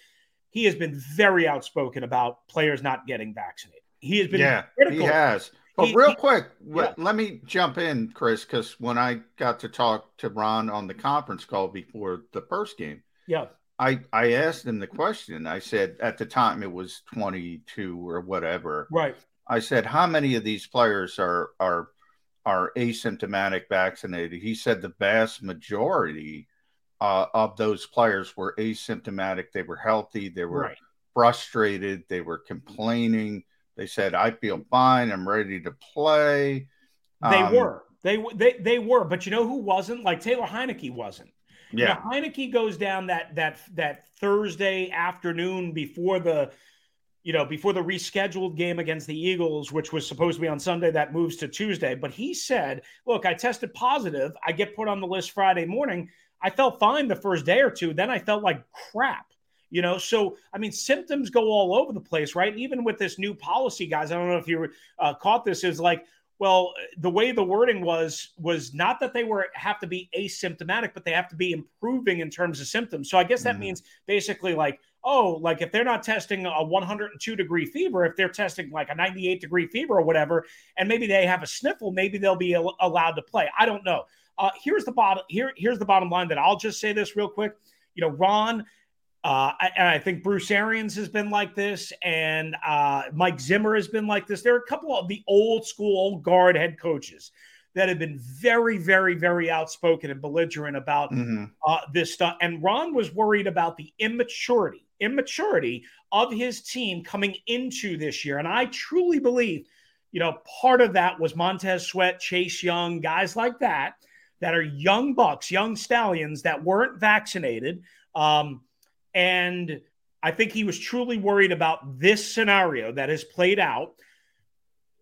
He has been very outspoken about players not getting vaccinated. He has been yeah, critical. He has. But he, real he, quick, yeah. let me jump in, Chris, because when I got to talk to Ron on the conference call before the first game, yeah, I I asked him the question. I said at the time it was 22 or whatever, right? I said, "How many of these players are are are asymptomatic vaccinated?" He said the vast majority uh, of those players were asymptomatic. They were healthy. They were right. frustrated. They were complaining. They said, "I feel fine. I'm ready to play." They um, were. They they they were. But you know who wasn't? Like Taylor Heinicke wasn't. Yeah, you know, Heinicke goes down that that that Thursday afternoon before the you know, before the rescheduled game against the Eagles, which was supposed to be on Sunday, that moves to Tuesday. But he said, Look, I tested positive. I get put on the list Friday morning. I felt fine the first day or two. Then I felt like crap. You know, so I mean, symptoms go all over the place, right? Even with this new policy, guys, I don't know if you uh, caught this, is like, well, the way the wording was was not that they were have to be asymptomatic, but they have to be improving in terms of symptoms. So I guess that mm-hmm. means basically like oh, like if they're not testing a 102 degree fever, if they're testing like a 98 degree fever or whatever, and maybe they have a sniffle, maybe they'll be al- allowed to play. I don't know. Uh, here's the bottom. Here, here's the bottom line. That I'll just say this real quick. You know, Ron. Uh, and I think Bruce Arians has been like this, and uh, Mike Zimmer has been like this. There are a couple of the old school, old guard head coaches that have been very, very, very outspoken and belligerent about Mhm. uh, this stuff. And Ron was worried about the immaturity, immaturity of his team coming into this year. And I truly believe, you know, part of that was Montez Sweat, Chase Young, guys like that, that are young bucks, young stallions that weren't vaccinated. Um, and I think he was truly worried about this scenario that has played out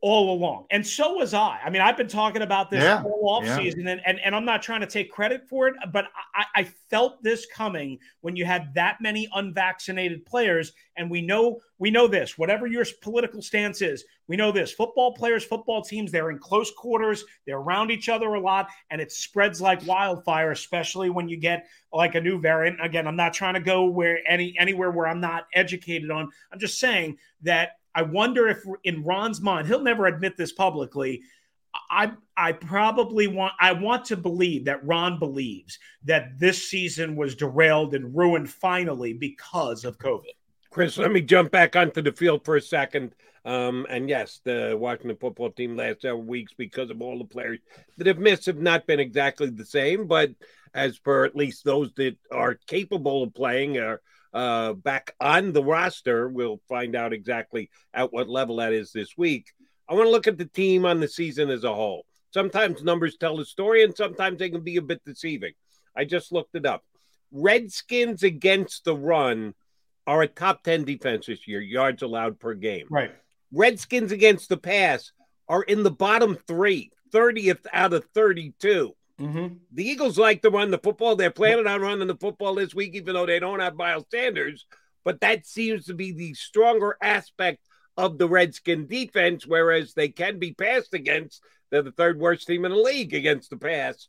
all along. And so was I. I mean, I've been talking about this Yeah, all yeah. offseason, and, and, and I'm not trying to take credit for it, but I, I felt this coming when you had that many unvaccinated players. And we know we know this, whatever your political stance is, we know this. Football players, football teams, they're in close quarters, they're around each other a lot, and it spreads like wildfire, especially when you get like a new variant. Again, I'm not trying to go where any anywhere where I'm not educated on. I'm just saying that I wonder if in Ron's mind, he'll never admit this publicly. I I probably want I want to believe that Ron believes that this season was derailed and ruined finally because of COVID. Chris, let me jump back onto the field for a second. Um, and yes, the Washington football team last several weeks, because of all the players that have missed, have not been exactly the same. But as per at least those that are capable of playing are uh, back on the roster, we'll find out exactly at what level that is this week. I want to look at the team on the season as a whole. Sometimes numbers tell a story, and sometimes they can be a bit deceiving. I just looked it up. Redskins against the run are a top 10 defense this year, yards allowed per game. Right. Redskins against the pass are in the bottom three, 30th out of 32. Mm-hmm. The Eagles like to run the football. They're planning on running the football this week, even though they don't have Miles Sanders. But that seems to be the stronger aspect of the Redskin defense, whereas they can be passed against. They're the third worst team in the league against the pass.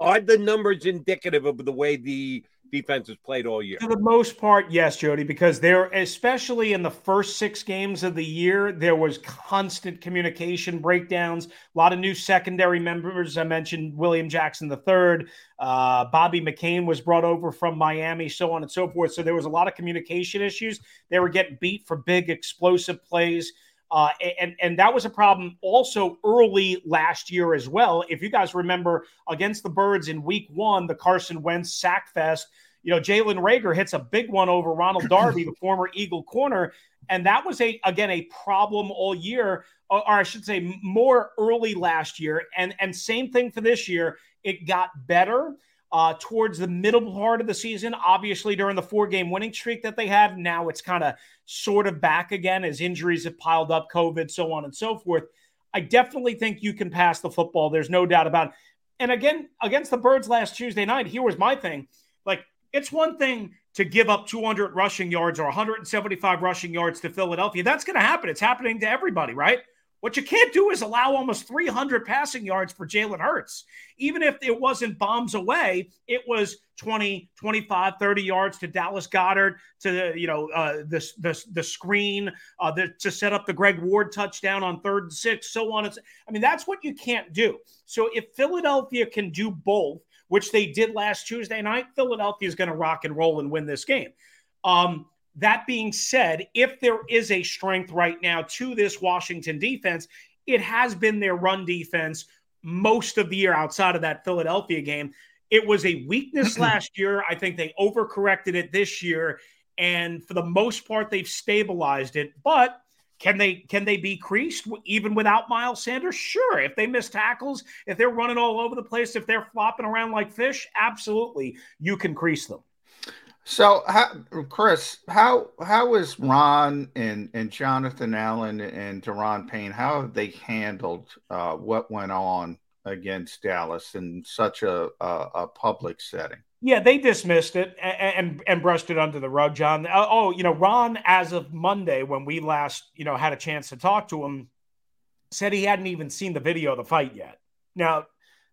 Are the numbers indicative of the way the defense has played all year? For the most part, yes, Jody, because there, especially in the first six games of the year, there was constant communication breakdowns. A lot of new secondary members. I mentioned William Jackson III. Uh, Bobby McCain was brought over from Miami, so on and so forth. So there was a lot of communication issues. They were getting beat for big, explosive plays. Uh, and and that was a problem also early last year as well. If you guys remember against the Birds in Week One, the Carson Wentz sack fest. You know, Jalen Reagor hits a big one over Ronald Darby, the former Eagle corner, and that was a again a problem all year, or, or I should say more early last year. And and same thing for this year. It got better uh, towards the middle part of the season. Obviously, during the four game winning streak that they had, now it's kind of sort of back again as injuries have piled up, COVID, so on and so forth. I definitely think you can pass the football. There's no doubt about it. And again, against the Birds last Tuesday night, here was my thing. Like, it's one thing to give up 200 rushing yards or 175 rushing yards to Philadelphia. That's going to happen. It's happening to everybody, right? What you can't do is allow almost 300 passing yards for Jalen Hurts. Even if it wasn't bombs away, it was 20, 25, 30 yards to Dallas Goedert to you know, uh, the, the, the screen uh, the, to set up the Greg Ward touchdown on third and six, so on. It's, I mean, that's what you can't do. So if Philadelphia can do both, which they did last Tuesday night, Philadelphia is going to rock and roll and win this game. Um, that being said, if there is a strength right now to this Washington defense, it has been their run defense most of the year outside of that Philadelphia game. It was a weakness [clears throat] last year. I think they overcorrected it this year. And for the most part, they've stabilized it. But can they can they be creased even without Miles Sanders? Sure. If they miss tackles, if they're running all over the place, if they're flopping around like fish, absolutely, you can crease them. So, how, Chris, how how is Ron and and Jonathan Allen and Daron Payne? How have they handled uh, what went on against Dallas in such a a, a public setting? Yeah, they dismissed it and, and, and brushed it under the rug, John. Oh, you know, Ron, as of Monday, when we last you know had a chance to talk to him, said he hadn't even seen the video of the fight yet. Now,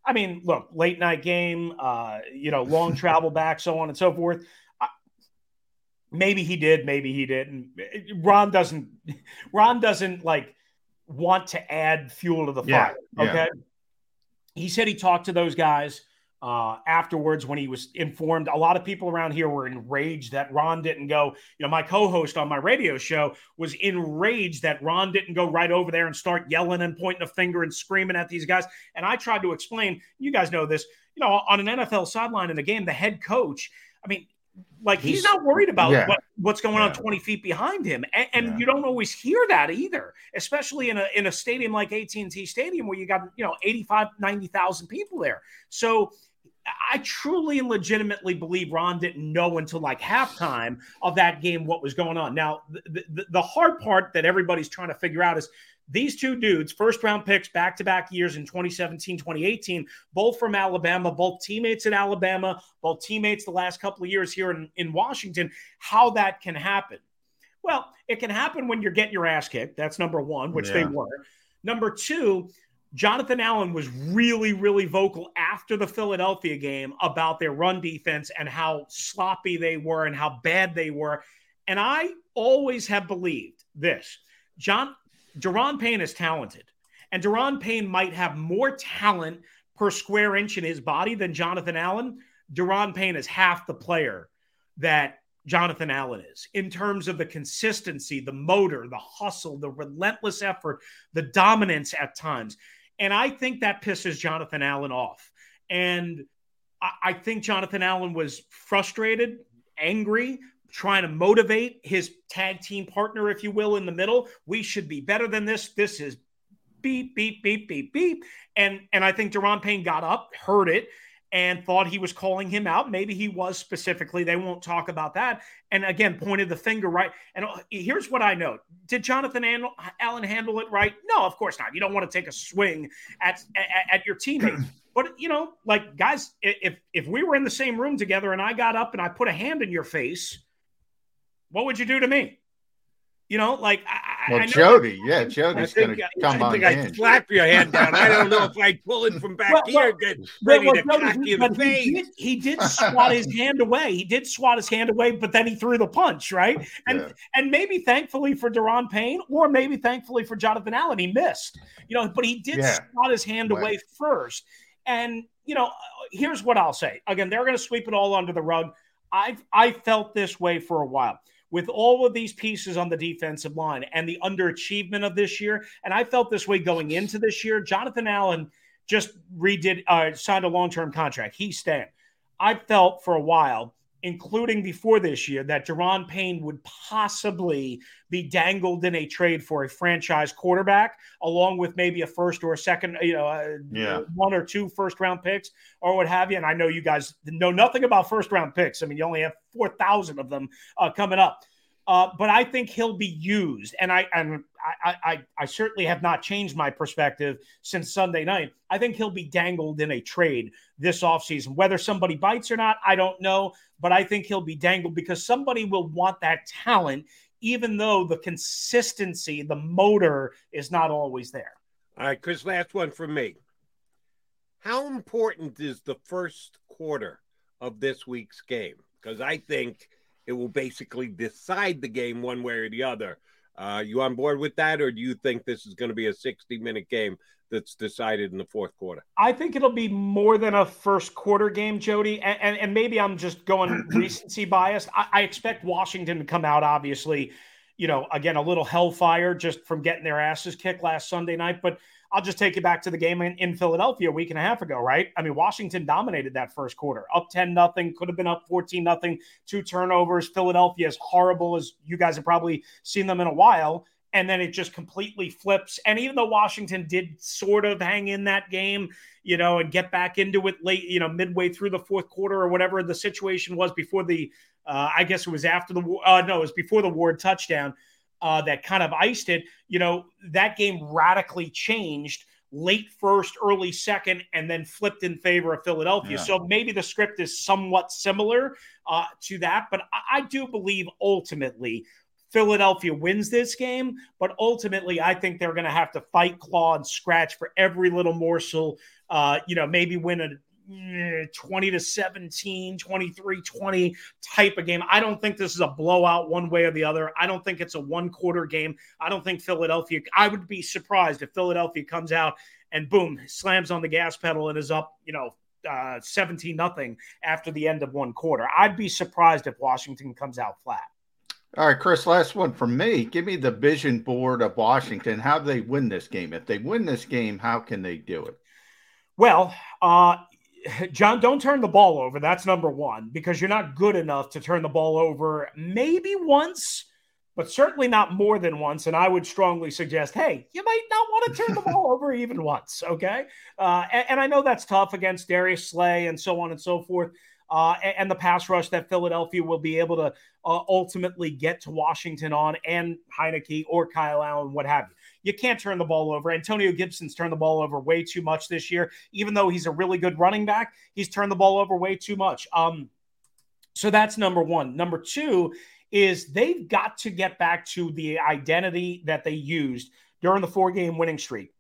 I mean, look, late night game, uh, you know, long [laughs] travel back, so on and so forth. Maybe he did, maybe he didn't. Ron doesn't. Ron doesn't like want to add fuel to the fire. yeah. Okay. He said he talked to those guys. uh, afterwards when he was informed. A lot of people around here were enraged that Ron didn't go. You know, my co-host on my radio show was enraged that Ron didn't go right over there and start yelling and pointing a finger and screaming at these guys. And I tried to explain. You guys know this. You know, on an NFL sideline in a game, the head coach. I mean, like he's, he's not worried about yeah. what, what's going yeah. on 20 feet behind him and, and yeah. you don't always hear that either especially in a in a stadium like AT&T Stadium where you got you know 85 90,000 people there so I truly and legitimately believe Ron didn't know until like halftime of that game what was going on. Now, the, the, the, hard part that everybody's trying to figure out is these two dudes, first round picks back to back years in 2017, 2018, both from Alabama, both teammates at Alabama, both teammates the last couple of years here in, in Washington, how that can happen. Well, it can happen when you're getting your ass kicked. That's number one, which yeah. they were. Number two, Jonathan Allen was really, really vocal after the Philadelphia game about their run defense and how sloppy they were and how bad they were. And I always have believed this John Daron Payne is talented, and Daron Payne might have more talent per square inch in his body than Jonathan Allen. Daron Payne is half the player that Jonathan Allen is in terms of the consistency, the motor, the hustle, the relentless effort, the dominance at times. And I think that pisses Jonathan Allen off. And I think Jonathan Allen was frustrated, angry, trying to motivate his tag team partner, if you will, in the middle. We should be better than this. This is beep, beep, beep, beep, beep. And and I think Daron Payne got up, heard it, and thought he was calling him out. Maybe he was specifically. They won't talk about that. And again, pointed the finger right. And uh, here's what I know: Did Jonathan Allen handle it right? No, of course not. You don't want to take a swing at at, at your teammate. [clears throat] But you know, like guys, if if we were in the same room together and I got up and I put a hand in your face, what would you do to me? You know, like I, well, I Jody, yeah, Jody's going to come I on think I'd slap your hand down. I don't know if I'd pull it from back well, here, get ready well, to cock you in the face. He did, he did swat his hand away. He did swat his hand away, but then he threw the punch, right? And yeah. and maybe thankfully for Daron Payne, or maybe thankfully for Jonathan Allen, he missed. You know, but he did yeah. swat his hand right. away first. And you know, here's what I'll say. Again, they're going to sweep it all under the rug. I've I felt this way for a while with all of these pieces on the defensive line and the underachievement of this year. And I felt this way going into this year. Jonathan Allen just redid, uh, signed a long term contract. He's staying. I felt for a while, including before this year, that Daron Payne would possibly be dangled in a trade for a franchise quarterback, along with maybe a first or a second, you know, uh, yeah. one or two first round picks or what have you. And I know you guys know nothing about first round picks. I mean, you only have 4,000 of them uh, coming up. Uh, but I think he'll be used, and I and I, I I certainly have not changed my perspective since Sunday night. I think he'll be dangled in a trade this offseason. Whether somebody bites or not, I don't know, but I think he'll be dangled because somebody will want that talent, even though the consistency, the motor is not always there. All right, Chris, last one from me. How important is the first quarter of this week's game? Because I think it will basically decide the game one way or the other. Uh, you on board with that, or do you think this is going to be a 60 minute game that's decided in the fourth quarter? I think it'll be more than a first quarter game, Jody. And, and, and maybe I'm just going [clears throat] recency biased. I, I expect Washington to come out, obviously, you know, again, a little hellfire just from getting their asses kicked last Sunday night. But I'll just take you back to the game in, in Philadelphia a week and a half ago, right? I mean, Washington dominated that first quarter, up 10 nothing, could have been up 14 nothing, two turnovers. Philadelphia is horrible as you guys have probably seen them in a while. And then it just completely flips. And even though Washington did sort of hang in that game, you know, and get back into it late, you know, midway through the fourth quarter or whatever the situation was before the, uh, I guess it was after the, uh, no, it was before the Ward touchdown uh, that kind of iced it. You know, that game radically changed late first, early second, and then flipped in favor of Philadelphia. Yeah. So maybe the script is somewhat similar uh, to that, but I, I do believe ultimately Philadelphia wins this game, but ultimately, I think they're going to have to fight, claw, and scratch for every little morsel. Uh, you know, maybe win a 20 to 17, 23 20 type of game. I don't think this is a blowout one way or the other. I don't think it's a one quarter game. I don't think Philadelphia, I would be surprised if Philadelphia comes out and boom, slams on the gas pedal and is up, you know, uh, 17 nothing after the end of one quarter. I'd be surprised if Washington comes out flat. All right, Chris, last one from me. Give me the vision board of Washington. How do they win this game? If they win this game, how can they do it? Well, uh, [laughs] John, don't turn the ball over. That's number one, because you're not good enough to turn the ball over maybe once, but certainly not more than once. And I would strongly suggest, hey, you might not want to turn the ball [laughs] over even once. Okay. Uh, and, and, I know that's tough against Darius Slay and so on and so forth. Uh, and, and, the pass rush that Philadelphia will be able to uh, ultimately get to Washington on and Heinicke or Kyle Allen, what have you. You can't turn the ball over. Antonio Gibson's turned the ball over way too much this year. Even though he's a really good running back, he's turned the ball over way too much. Um, so that's number one. Number two is they've got to get back to the identity that they used during the four game winning streak.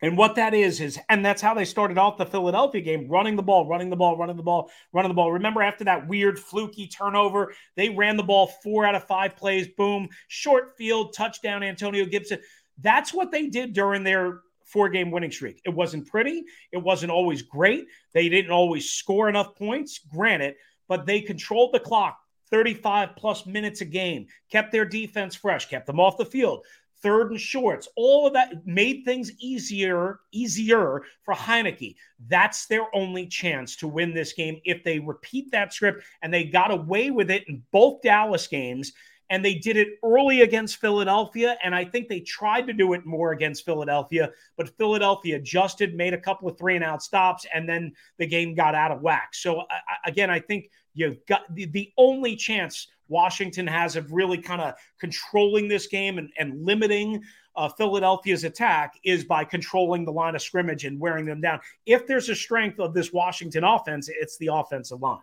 And what that is, is, and that's how they started off the Philadelphia game running the ball, running the ball, running the ball, running the ball. Remember, after that weird fluky turnover, they ran the ball four out of five plays, boom, short field, touchdown, Antonio Gibson. That's what they did during their four game winning streak. It wasn't pretty, it wasn't always great. They didn't always score enough points, granted, but they controlled the clock. 35 plus minutes a game, kept their defense fresh, kept them off the field, third and shorts, all of that made things easier, easier for Heinicke. That's their only chance to win this game if they repeat that script and they got away with it in both Dallas games. And they did it early against Philadelphia. And I think they tried to do it more against Philadelphia, but Philadelphia adjusted, made a couple of three and out stops, and then the game got out of whack. So, again, I think you've got the, the only chance Washington has of really kind of controlling this game and, and limiting uh, Philadelphia's attack is by controlling the line of scrimmage and wearing them down. If there's a strength of this Washington offense, it's the offensive line.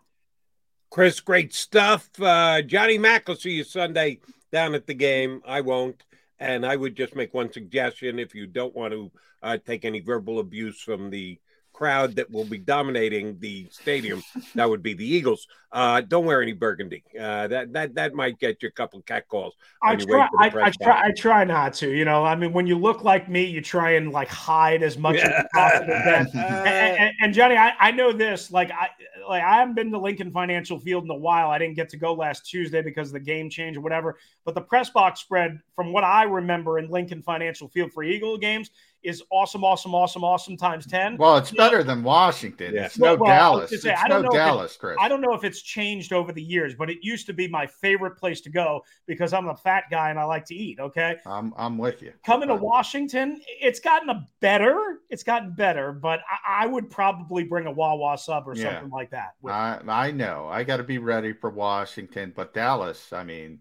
Chris, great stuff. Uh, Johnny Mack will see you Sunday down at the game. I won't. And I would just make one suggestion if you don't want to uh, take any verbal abuse from the crowd that will be dominating the stadium, that would be the Eagles. Uh, don't wear any burgundy. Uh, that that that might get you a couple of catcalls. I try. I, I, try. I try not to. You know, I mean, when you look like me, you try and like hide as much yeah. as possible. [laughs] and, and, and, Johnny, I, I know this. Like I like I haven't been to Lincoln Financial Field in a while. I didn't get to go last Tuesday because of the game changed or whatever. But the press box spread, from what I remember in Lincoln Financial Field for Eagle games, is awesome, awesome, awesome, awesome times 10. Well, it's better than Washington. Yeah. It's no well, Dallas. Say, it's no Dallas, it, Chris. I don't know if it's changed over the years, but it used to be my favorite place to go because I'm a fat guy and I like to eat. Okay. I'm, I'm with you. Coming to Washington, it's gotten a better. It's gotten better, but I, I would probably bring a Wawa sub or yeah. something like that. I, I know. I got to be ready for Washington, but Dallas, I mean,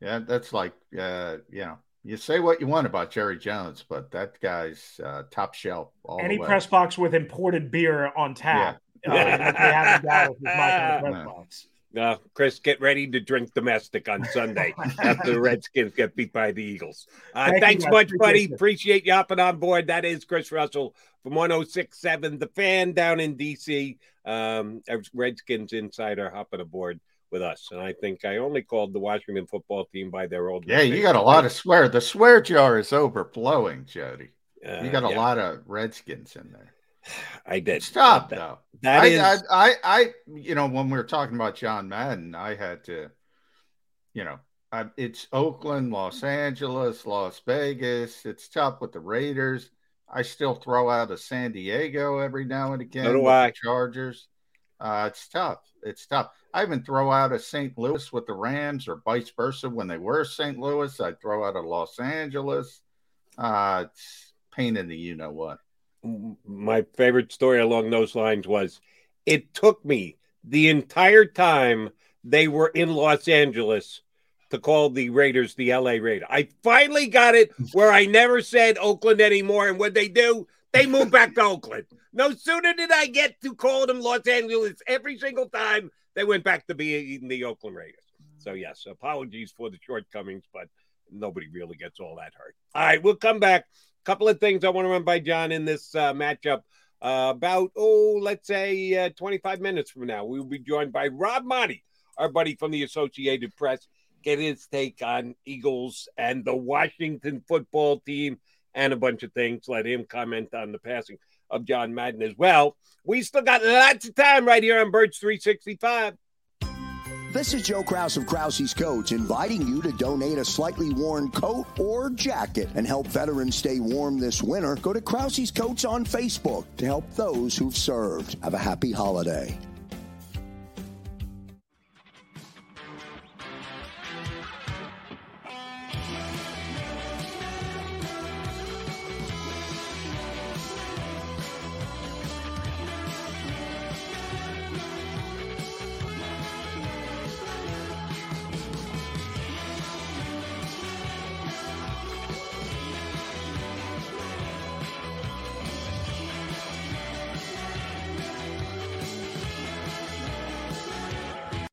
yeah, that's like, uh, you know, you say what you want about Jerry Jones, but that guy's uh, top shelf. Any press box with imported beer on tap. Yeah. Uh, like they have in Dallas kind of press. [laughs] Uh, Chris, get ready to drink domestic on Sunday [laughs] after the Redskins get beat by the Eagles. Uh, Thank thanks much, buddy. It. Appreciate you hopping on board. That is Chris Russell from 1067 The Fan down in D.C. Um, Redskins insider hopping aboard with us. And I think I only called the Washington football team by their old. Yeah, you got a lot of swear. The swear jar is overflowing, Jody. Uh, you got a yeah. lot of Redskins in there. I did. Stop that, though. That I, is... I, I, I, you know, when we were talking about John Madden, I had to, you know, I, it's Oakland, Los Angeles, Las Vegas. It's tough with the Raiders. I still throw out a San Diego every now and again. So do I. Chargers. Uh, it's tough. It's tough. I even throw out a St. Louis with the Rams or vice versa. When they were St. Louis, I'd throw out a Los Angeles. Uh, it's pain in the you know what. My favorite story along those lines was it took me the entire time they were in Los Angeles to call the Raiders the LA Raider. I finally got it where I never said Oakland anymore. And what they do, they moved back to Oakland. No sooner did I get to call them Los Angeles every single time they went back to being the Oakland Raiders. So, yes, apologies for the shortcomings, but nobody really gets all that hurt. All right, we'll come back. A couple of things I want to run by John in this uh, matchup. Uh, about, oh, let's say uh, 25 minutes from now, we will be joined by Rob Maaddi, our buddy from the Associated Press. Get his take on Eagles and the Washington football team and a bunch of things. Let him comment on the passing of John Madden as well. We still got lots of time right here on Birds 365. This is Joe Kraus of Krause's Coats, inviting you to donate a slightly worn coat or jacket and help veterans stay warm this winter. Go to Krause's Coats on Facebook to help those who've served. Have a happy holiday.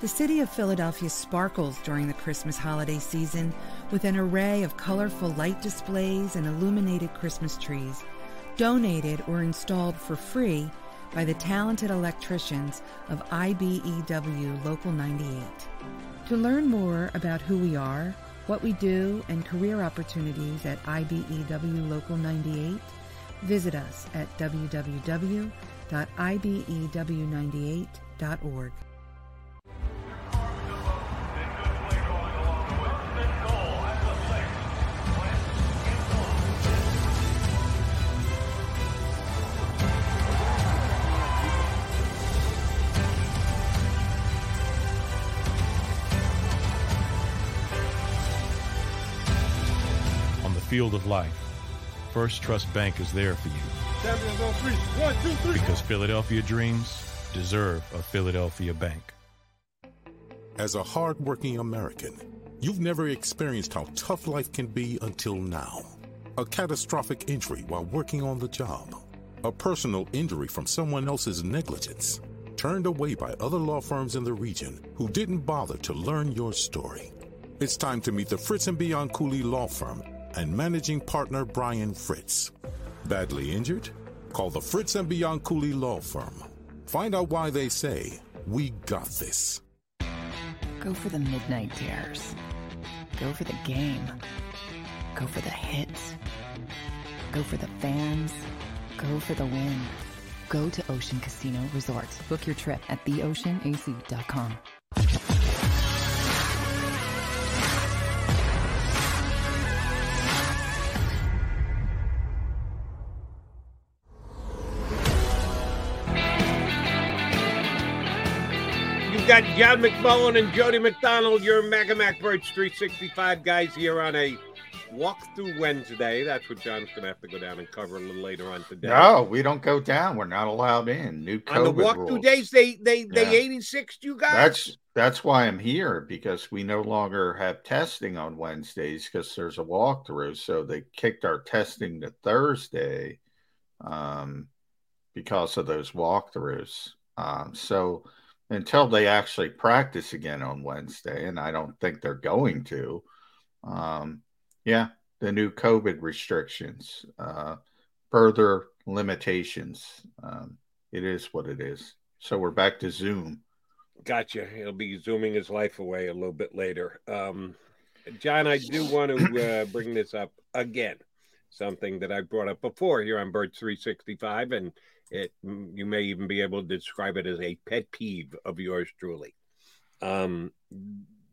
The city of Philadelphia sparkles during the Christmas holiday season with an array of colorful light displays and illuminated Christmas trees, donated or installed for free by the talented electricians of IBEW Local 98. To learn more about who we are, what we do, and career opportunities at IBEW Local 98, visit us at E www.ibew98.org. field of life, First Trust Bank is there for you. One, two, three. because Philadelphia dreams deserve a Philadelphia bank. As a hardworking American, you've never experienced how tough life can be until now. A catastrophic injury while working on the job. A personal injury from someone else's negligence. Turned away by other law firms in the region who didn't bother to learn your story. It's time to meet the Fritz and Bianculli Law Firm and managing partner Brian Fritz. Badly injured? Call the Fritz and Bianculli Law Firm. Find out why they say, We got this. Go for the midnight dares. Go for the game. Go for the hits. Go for the fans. Go for the win. Go to Ocean Casino Resort. Book your trip at theoceanac.com. got John McMullen and Jody McDonald, your Mega Mac Birds 365 guys here on a walk through Wednesday. That's what John's going to have to go down and cover a little later on today. No, we don't go down. We're not allowed in. New COVID on the walk through rules. days, they they they Yeah. 86 you guys. That's that's why I'm here because we no longer have testing on Wednesdays because there's a walkthrough. So they kicked our testing to Thursday um, because of those walkthroughs. Um, so until they actually practice again on Wednesday, and I don't think they're going to, um, yeah, the new COVID restrictions, uh, further limitations. Um, it is what it is. So we're back to Zoom. Gotcha. He'll be zooming his life away a little bit later. Um, John, I do want to uh, bring this up again. Something that I brought up before here on Bird 365, and it you may even be able to describe it as a pet peeve of yours truly. Um,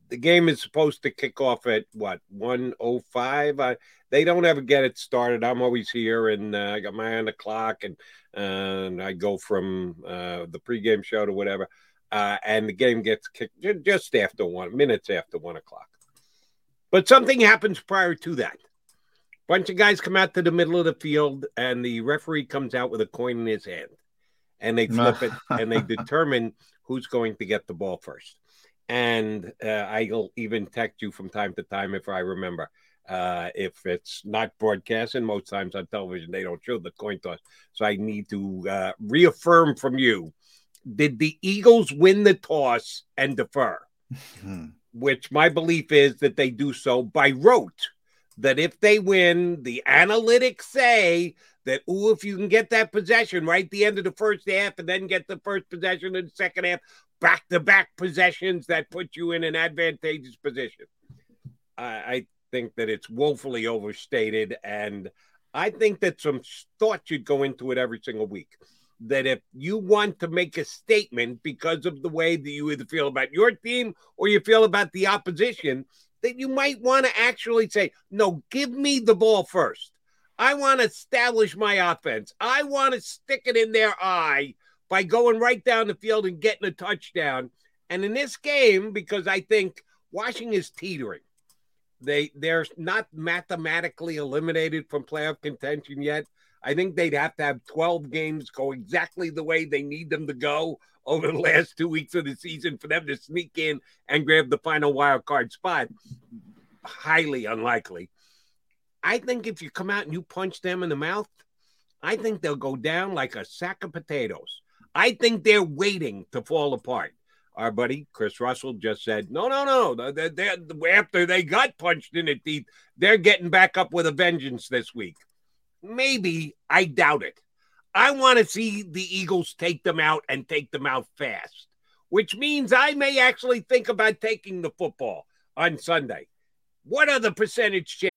the game is supposed to kick off at what 105 I, they don't ever get it started. I'm always here and uh, i got my on the clock and and i go from uh, the pregame show to whatever uh, and the game gets kicked ju- just after one minutes after one o'clock. But something happens prior to that bunch of guys come out to the middle of the field and the referee comes out with a coin in his hand and they flip it and they [laughs] determine who's going to get the ball first and uh, I'll even text you from time to time if I remember. Uh, if it's not broadcast, and most times on television they don't show the coin toss, so I need to uh, reaffirm from you: Did the Eagles win the toss and defer? Which my belief is that they do so by rote. That if they win, the analytics say that, oh, if you can get that possession right the end of the first half and then get the first possession in the second half, back to back possessions that put you in an advantageous position. I, I think that it's woefully overstated. And I think that some thought should go into it every single week. That if you want to make a statement because of the way that you either feel about your team or you feel about the opposition, that you might want to actually say, no, give me the ball first. I want to establish my offense. I want to stick it in their eye by going right down the field and getting a touchdown. And in this game, because I think Washington is teetering, they they're not mathematically eliminated from playoff contention yet. I think they'd have to have 12 games go exactly the way they need them to go over the last two weeks of the season for them to sneak in and grab the final wild card spot. Highly unlikely. I think if you come out and you punch them in the mouth, I think they'll go down like a sack of potatoes. I think they're waiting to fall apart. Our buddy Chris Russell just said, no, no, no. They're, they're, after they got punched in the teeth, they're getting back up with a vengeance this week. Maybe. I doubt it. I want to see the Eagles take them out and take them out fast, which means I may actually think about taking the football on Sunday. What are the percentage chances?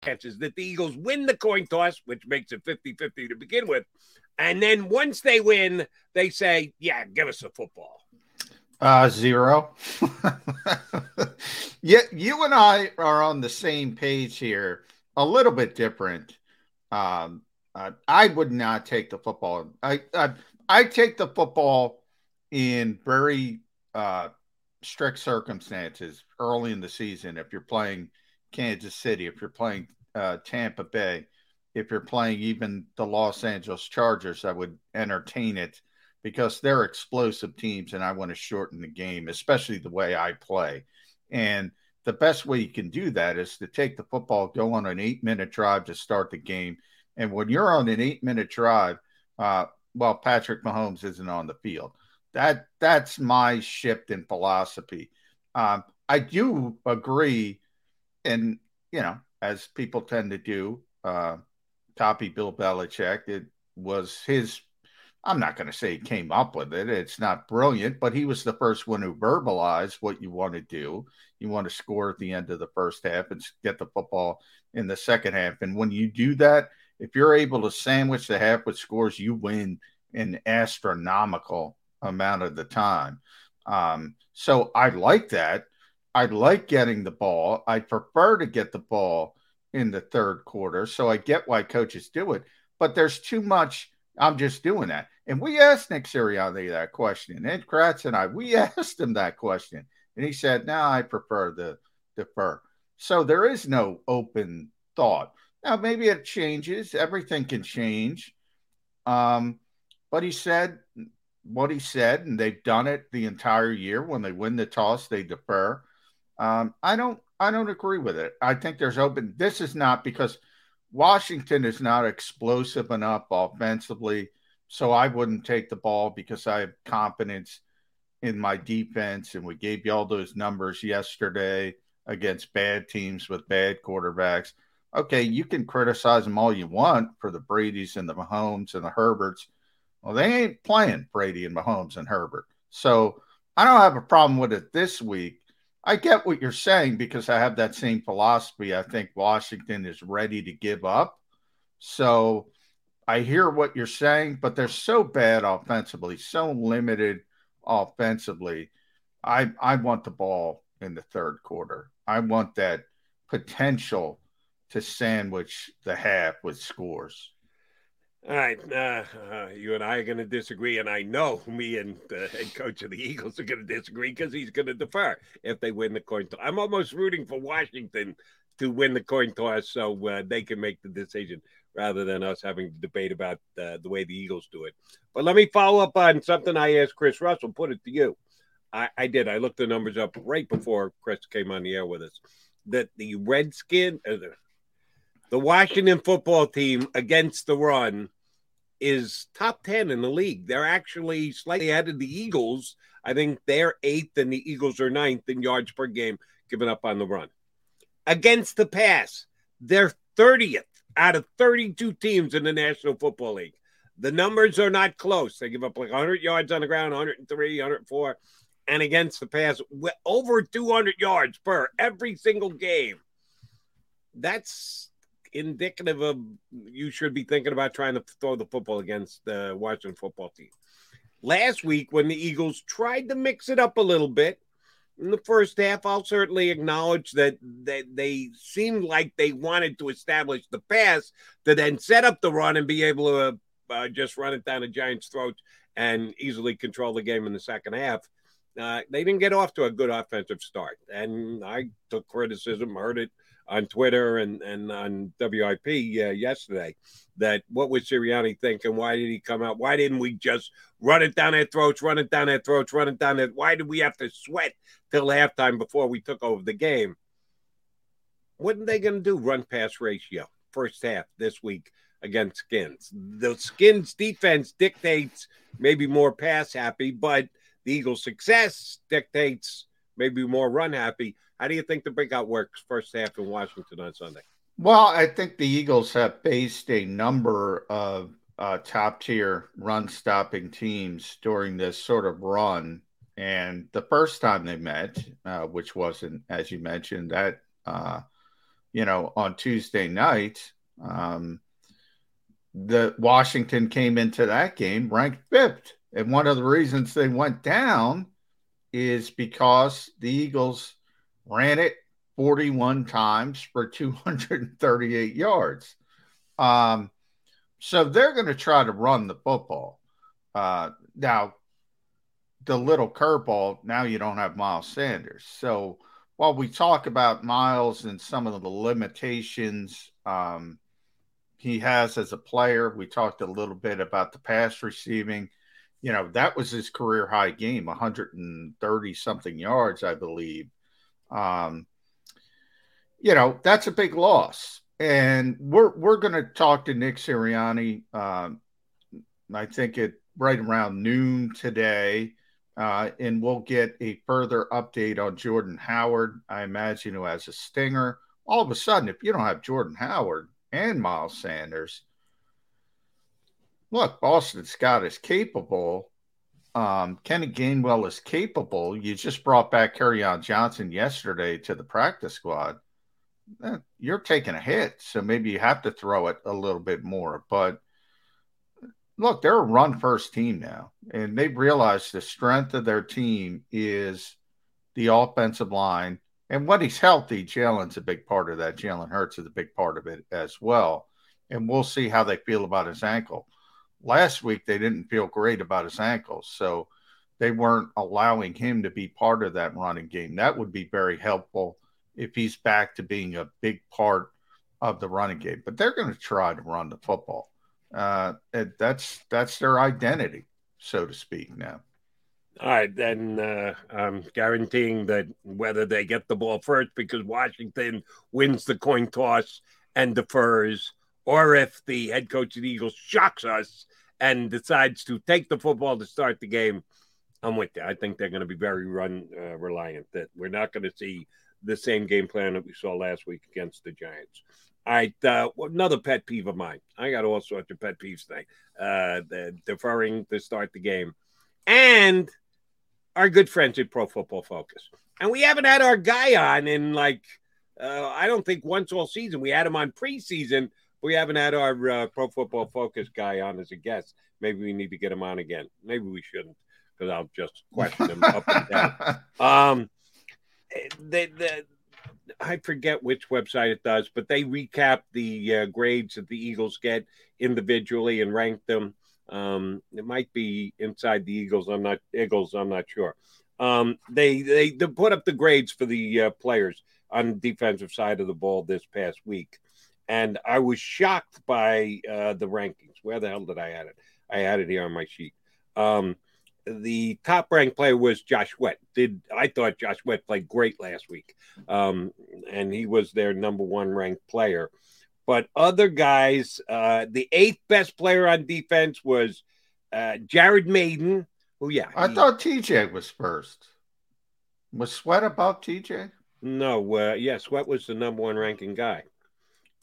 catches that the Eagles win the coin toss, which makes it 50 50 to begin with. And then once they win, they say, yeah, give us a football. Uh, zero. [laughs] yeah, you and I are on the same page here, a little bit different. Um, uh, I would not take the football. I, I I take the football in very uh, strict circumstances early in the season. If you're playing Kansas City, if you're playing uh, Tampa Bay, if you're playing even the Los Angeles Chargers, I would entertain it because they're explosive teams and I want to shorten the game, especially the way I play. And the best way you can do that is to take the football, go on an eight minute drive to start the game. And when you're on an eight minute drive, uh, well, Patrick Mahomes isn't on the field. That that's my shift in philosophy. Um, I do agree and you know, as people tend to do, uh, copy Bill Belichick. It was his. I'm not going to say he came up with it. It's not brilliant, but he was the first one who verbalized what you want to do. You want to score at the end of the first half and get the football in the second half. And when you do that, if you're able to sandwich the half with scores, you win an astronomical amount of the time. Um, so I like that. I like getting the ball. I prefer to get the ball in the third quarter. So I get why coaches do it, but there's too much. I'm just doing that. And we asked Nick Sirianni that question. Ed Kratz and I, we [laughs] asked him that question. And he said, no, I prefer the defer. So there is no open thought. Now, maybe it changes. Everything can change. Um, but he said what he said, and they've done it the entire year. When they win the toss, they defer. Um, I don't I don't agree with it. I think there's open. This is not because Washington is not explosive enough offensively, so I wouldn't take the ball because I have confidence in my defense, and we gave you all those numbers yesterday against bad teams with bad quarterbacks. Okay, you can criticize them all you want for the Brady's and the Mahomes and the Herberts. Well, they ain't playing Brady and Mahomes and Herbert. So I don't have a problem with it this week. I get what you're saying because I have that same philosophy. I think Washington is ready to give up. So I hear what you're saying, but they're so bad offensively, so limited offensively. I I want the ball in the third quarter. I want that potential to sandwich the half with scores. All right, uh, uh, you and I are going to disagree, and I know me and the head coach of the Eagles are going to disagree because he's going to defer if they win the coin toss. I'm almost rooting for Washington to win the coin toss so uh, they can make the decision rather than us having to debate about uh, the way the Eagles do it. But let me follow up on something I asked Chris Russell. Put it to you. I, I did. I looked the numbers up right before Chris came on the air with us. That the Redskin, uh, the Washington football team against the run is top 10 in the league. They're actually slightly ahead of the Eagles. I think they're eighth and the Eagles are ninth in yards per game given up on the run. Against the pass, they're 30th out of 32 teams in the National Football League. The numbers are not close. They give up like 100 yards on the ground, 103, 104, and against the pass, over 200 yards per every single game. That's indicative of you should be thinking about trying to throw the football against the Washington football team. Last week, when the Eagles tried to mix it up a little bit in the first half, I'll certainly acknowledge that they, they seemed like they wanted to establish the pass to then set up the run and be able to uh, just run it down the Giants' throats and easily control the game in the second half. Uh, they didn't get off to a good offensive start, and I took criticism, heard it on Twitter and, and on WIP uh, yesterday that what was Sirianni thinking? Why did he come out? Why didn't we just run it down their throats, run it down their throats, run it down their Why did we have to sweat till halftime before we took over the game? What are they going to do? Run pass ratio first half this week against Skins. The Skins defense dictates maybe more pass happy, but the Eagles' success dictates maybe more run happy. How do you think the breakout works first half in Washington on Sunday? Well, I think the Eagles have faced a number of uh, top tier run stopping teams during this sort of run. And the first time they met, uh, which wasn't, as you mentioned, that, uh, you know, on Tuesday night, um, the Washington came into that game ranked fifth. And one of the reasons they went down is because the Eagles ran it 41 times for 238 yards. Um, so they're going to try to run the football. Uh, now, the little curveball, now you don't have Miles Sanders. So while we talk about Miles and some of the limitations um, he has as a player, we talked a little bit about the pass receiving. You know, that was his career high game, 130 something yards, I believe. Um, you know, that's a big loss. And we're we're going to talk to Nick Sirianni. Um, I think it right around noon today, uh, and we'll get a further update on Jordan Howard. I imagine who has a stinger. All of a sudden, if you don't have Jordan Howard and Miles Sanders, look, Boston Scott is capable um, Kenny Gainwell is capable. You just brought back Kerryon Johnson yesterday to the practice squad. Eh, you're taking a hit, so maybe you have to throw it a little bit more. But look, they're a run first team now, and they've realized the strength of their team is the offensive line. And when he's healthy, Jalen's a big part of that. Jalen Hurts is a big part of it as well. And we'll see how they feel about his ankle last week they didn't feel great about his ankles, so they weren't allowing him to be part of that running game. That would be very helpful if he's back to being a big part of the running game. But they're going to try to run the football. Uh, that's that's their identity, so to speak. Now. All right, then uh, I'm guaranteeing that whether they get the ball first because Washington wins the coin toss and defers, or if the head coach of the Eagles shocks us and decides to take the football to start the game, I'm with you. I think they're going to be very run uh, reliant. That we're not going to see the same game plan that we saw last week against the Giants. All right, uh, another pet peeve of mine. I got all sorts of pet peeves today. Uh, the deferring to start the game, and our good friends at Pro Football Focus. And we haven't had our guy on in like uh, I don't think once all season. We had him on preseason. We haven't had our uh, Pro Football Focus guy on as a guest. Maybe we need to get him on again. Maybe we shouldn't because I'll just question him up and down. [laughs] Um, the, the, I forget which website it does, but they recap the uh, grades that the Eagles get individually and rank them. Um, it might be inside the Eagles. I'm not Eagles. I'm not sure. Um, they, they they put up the grades for the uh, players on the defensive side of the ball this past week, and I was shocked by uh, the rankings. Where the hell did I add it? I had it here on my sheet. Um, the top ranked player was Josh Sweat. Did I thought Josh Sweat played great last week, um, and he was their number one ranked player. But other guys, uh, the eighth best player on defense was uh, Jared Mayden. Oh yeah, I he, thought TJ was first. Was Sweat above TJ? No, uh, yeah, Sweat was the number one ranking guy.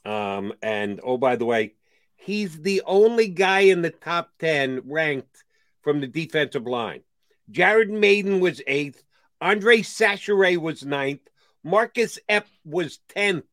Um, and oh, by the way, he's the only guy in the top ten ranked from the defensive line. Jared Mayden was eighth. Andre Chachere was ninth. Marcus Epps was 10th.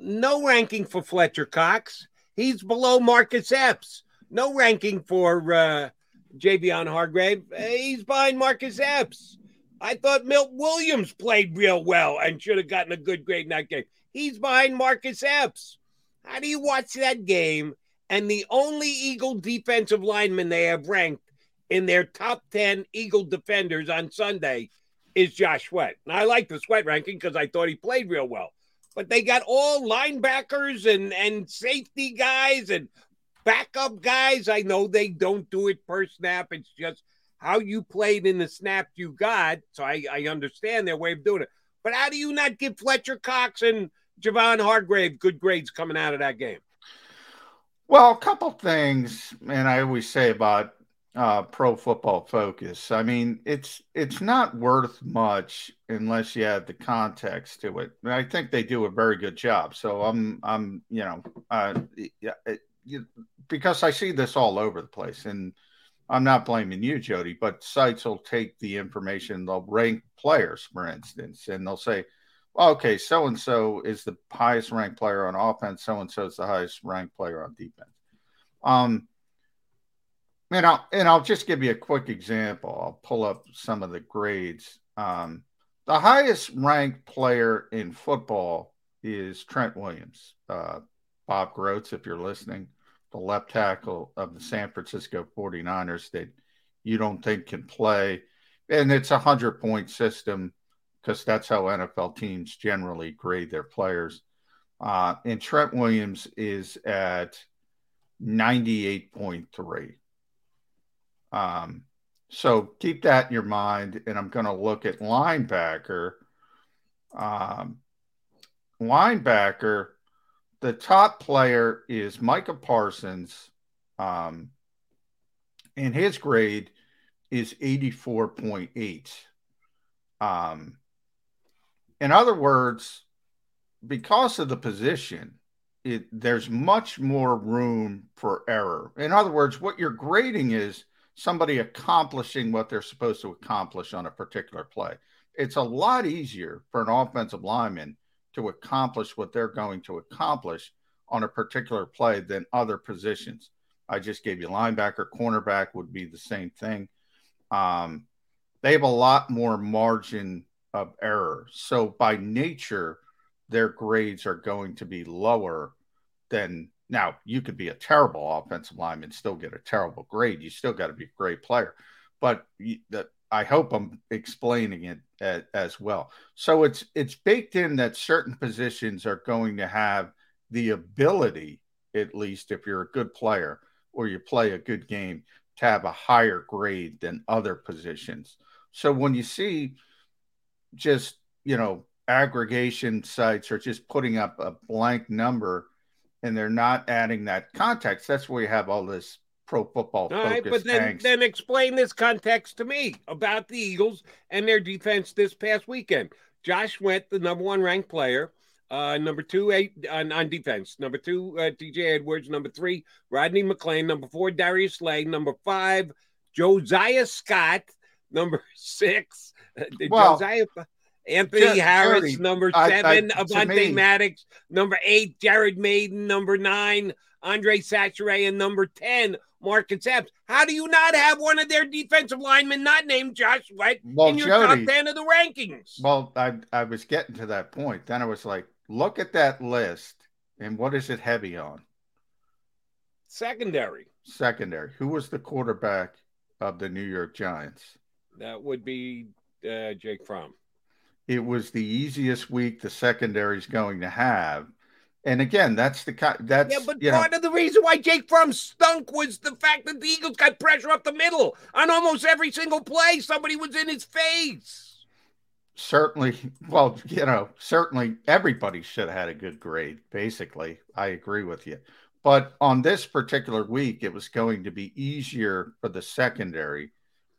No ranking for Fletcher Cox. He's below Marcus Epps. No ranking for uh, Javon Hargrave. He's behind Marcus Epps. I thought Milt Williams played real well and should have gotten a good grade in that game. He's behind Marcus Epps. How do you watch that game? And the only Eagle defensive lineman they have ranked in their top 10 Eagle defenders on Sunday is Josh Sweat. And I like the Sweat ranking because I thought he played real well. But they got all linebackers and, and safety guys and backup guys. I know they don't do it per snap. It's just how you played in the snap you got. So I, I understand their way of doing it. But how do you not give Fletcher Cox and Javon Hargrave good grades coming out of that game? Well, a couple things, and I always say about uh, Pro Football Focus. I mean, it's it's not worth much unless you have the context to it. And I think they do a very good job. So I'm I'm you know uh, it, because I see this all over the place, and I'm not blaming you, Jody, but sites will take the information, they'll rank players, for instance, and they'll say, okay, so and so is the highest ranked player on offense, so and so is the highest ranked player on defense. Um, and I'll and I'll just give you a quick example. I'll pull up some of the grades. Um, the highest ranked player in football is Trent Williams. Uh, Bob Grotz, if you're listening, the left tackle of the San Francisco 49ers that you don't think can play. And it's a 100 point system because that's how NFL teams generally grade their players. Uh, and Trent Williams is at 98.3. Um, so keep that in your mind. And I'm going to look at linebacker. Um, linebacker, the top player is Micah Parsons. Um, and his grade is 84.8. Um, in other words, because of the position, it, there's much more room for error. In other words, what you're grading is somebody accomplishing what they're supposed to accomplish on a particular play. It's a lot easier for an offensive lineman to accomplish what they're going to accomplish on a particular play than other positions. I just gave you linebacker, cornerback would be the same thing. Um, they have a lot more margin of error. So by nature, their grades are going to be lower than now, you could be a terrible offensive lineman, still get a terrible grade. You still got to be a great player. But I hope I'm explaining it as, as well. So it's it's baked in that certain positions are going to have the ability, at least if you're a good player or you play a good game, to have a higher grade than other positions. So when you see just you know aggregation sites are just putting up a blank number and they're not adding that context. That's where you have all this pro football all right, but then, then explain this context to me about the Eagles and their defense this past weekend. Josh Went, the number one ranked player. Uh, number two, eight on, on defense. Number two, uh, TJ Edwards. Number three, Rodney McLeod. Number four, Darius Slay. Number five, Josiah Scott. Number [laughs] six, [laughs] Well, Josiah Anthony Jer- Harris. Jerry, number I- I- seven, Avonte Maddox. Number eight, Jared Mayden. Number nine, Andre Chachere. And number 10, Marcus Epps. How do you not have one of their defensive linemen not named Josh White Well, in your Jody- top 10 of the rankings? Well, I I was getting to that point. Then I was like, look at that list, and what is it heavy on? Secondary. Secondary. Who was the quarterback of the New York Giants? That would be uh, Jake Fromm. It was the easiest week the secondary's going to have. And again, that's the kind that's Yeah, but you know, part of the reason why Jake Fromm stunk was the fact that the Eagles got pressure up the middle on almost every single play. Somebody was in his face. certainly [laughs] well, you know, certainly everybody should have had a good grade, basically. I agree with you. But on this particular week, it was going to be easier for the secondary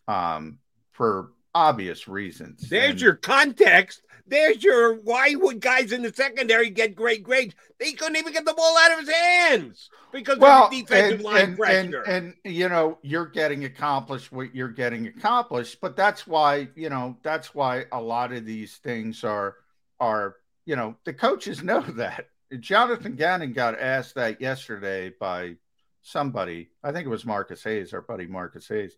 um, for obvious reasons. There's And- your context. There's your why would guys in the secondary get great grades? They couldn't even get the ball out of his hands because well, of the defensive and, line and, and, pressure. and you know you're getting accomplished what you're getting accomplished, but that's why you know that's why a lot of these things are are you know the coaches [laughs] know that. Jonathan Gannon got asked that yesterday by somebody. I think it was Marcus Hayes, our buddy Marcus Hayes.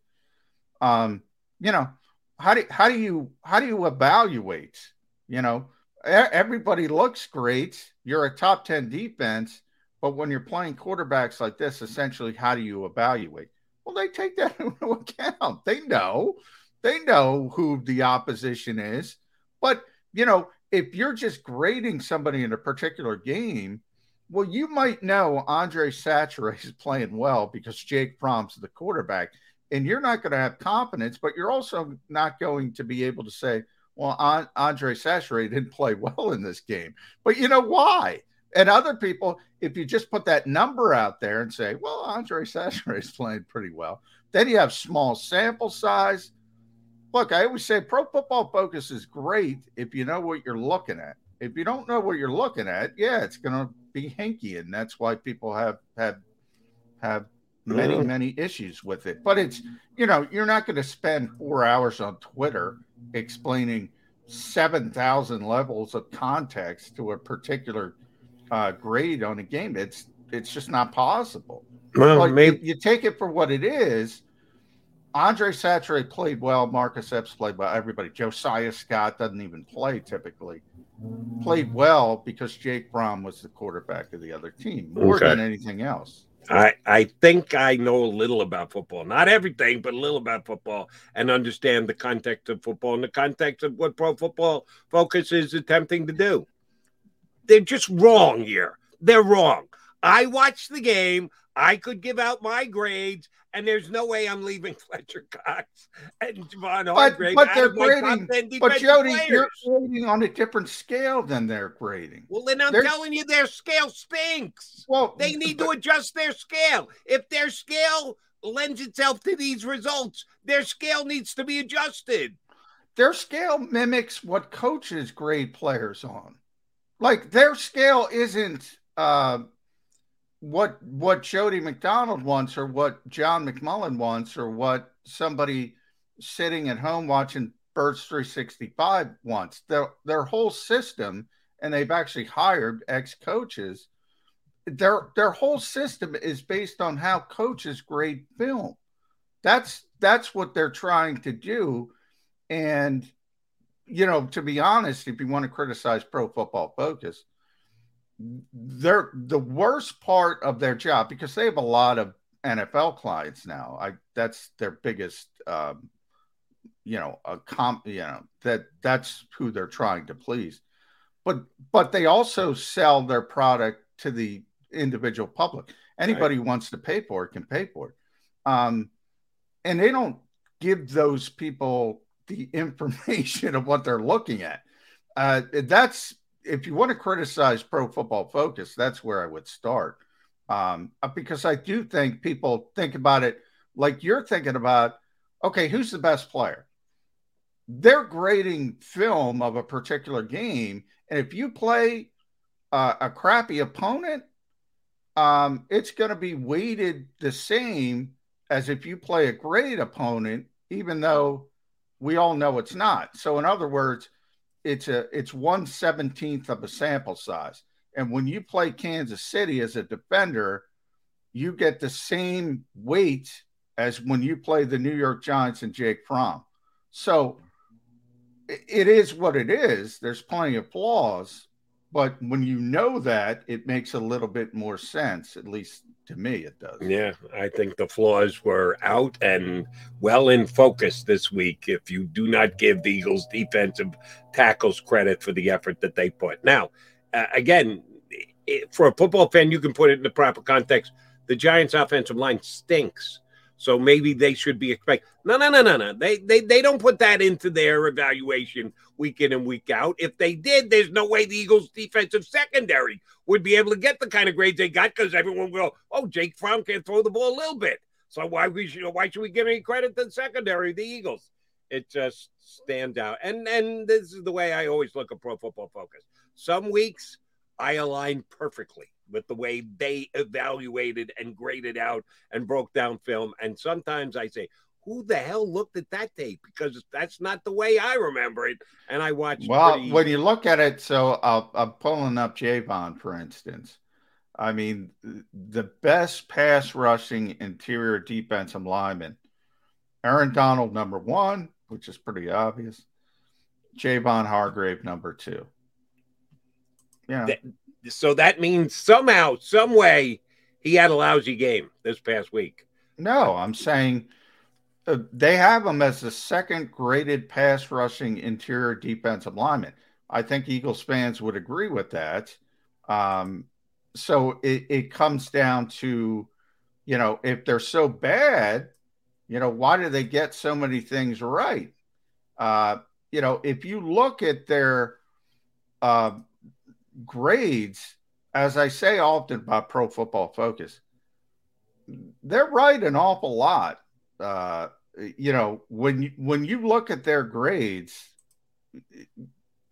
Um, you know, how do how do you how do you evaluate? You know, everybody looks great. You're a top 10 defense, but when you're playing quarterbacks like this, essentially, how do you evaluate? Well, they take that [laughs] into account. They know, they know who the opposition is. But, you know, if you're just grading somebody in a particular game, well, you might know Andre Chachere is playing well because Jake Fromm's the quarterback, and you're not going to have confidence, but you're also not going to be able to say, well, An- Andre Chachere didn't play [laughs] well in this game. But you know why? And other people, if you just put that number out there and say, well, Andre Chachere is playing pretty well, then you have small sample size. Look, I always say pro football focus is great if you know what you're looking at. If you don't know what you're looking at, yeah, it's going to be hinky, and that's why people have have have many Mhm. many issues with it. But it's you know you're not going to spend four hours on Twitter explaining seven thousand levels of context to a particular uh, grade on a game. It's it's just not possible. Well, maybe- you, you take it for what it is. Andre Chachere played well. Marcus Epps played well. Everybody. Josiah Scott doesn't even play typically. Played well because Jake Fromm was the quarterback of the other team more Okay. than anything else. I, I think I know a little about football. Not everything, but a little about football and understand the context of football and the context of what pro football focus is attempting to do. They're just wrong here. They're wrong. I watched the game. I could give out my grades, and there's no way I'm leaving [laughs] Fletcher Cox and Javon But, Hargrave but out they're of my top grading. But Jody, players. you're grading on a different scale than they're grading. Well, then I'm They're- telling you, their scale stinks. Well, they need to adjust their scale. If their scale lends itself to these results, their scale needs to be adjusted. their scale mimics what coaches grade players on. Like their scale isn't uh, what what Jody McDonald wants or what John McMullen wants or what somebody sitting at home watching Birds 365 wants. Their their whole system, and they've actually hired ex coaches. Their their whole system is based on how coaches grade film. That's that's what they're trying to do. And, you know, to be honest, if you want to criticize pro football focus, they're the worst part of their job because they have a lot of NFL clients now. I that's their biggest um, you know, a comp, you know, that that's who they're trying to please. But but they also sell their product to the individual public. Anybody who wants to pay for it can pay for it. Um, and they don't give those people the [laughs] information of what they're looking at. Uh, that's if you want to criticize Pro Football Focus, that's where I would start. Um, because I do think people think about it like you're thinking about. Okay, who's the best player? They're grading film of a particular game, and if you play uh, a crappy opponent, um, it's going to be weighted the same as if you play a great opponent, even though we all know it's not. So, in other words, it's a it's one seventeenth of a sample size. And when you play Kansas City as a defender, you get the same weight as when you play the New York Giants and Jake Fromm. So it is what it is. There's plenty of flaws, but when you know that, it makes a little bit more sense, at least to me, it does. Yeah, I think the flaws were out and well in focus this week. If you do not give the Eagles defensive tackles credit for the effort that they put. Now, uh, again, for a football fan, you can put it in the proper context. The Giants' offensive line stinks. So maybe they should be expect. No, no, no, no, no. They they they don't put that into their evaluation week in and week out. If they did, there's no way the Eagles' defensive secondary would be able to get the kind of grades they got because everyone will. Oh, Jake Fromm can throw the ball a little bit. So why we should why should we give any credit to the secondary, the Eagles? It just stands out. And and this is the way I always look at Pro Football Focus. Some weeks I align perfectly with the way they evaluated and graded out and broke down film. And sometimes I say, who the hell looked at that tape? Because that's not the way I remember it. And I watched. Well, pretty... when you look at it, so I'll, I'm pulling up Javon, for instance. I mean, the best pass rushing interior defensive lineman, Aaron Donald, number one, which is pretty obvious. Javon Hargrave, number two. Yeah. So that means somehow, some way, he had a lousy game this past week. No, I'm saying uh, they have him as the second graded pass rushing interior defensive lineman. I think Eagles fans would agree with that. Um, so it, it comes down to, you know, if they're so bad, you know, why do they get so many things right? Uh, you know, if you look at their uh, grades, as I say often by Pro Football Focus, they're right an awful lot. Uh, you know, when you, when you look at their grades,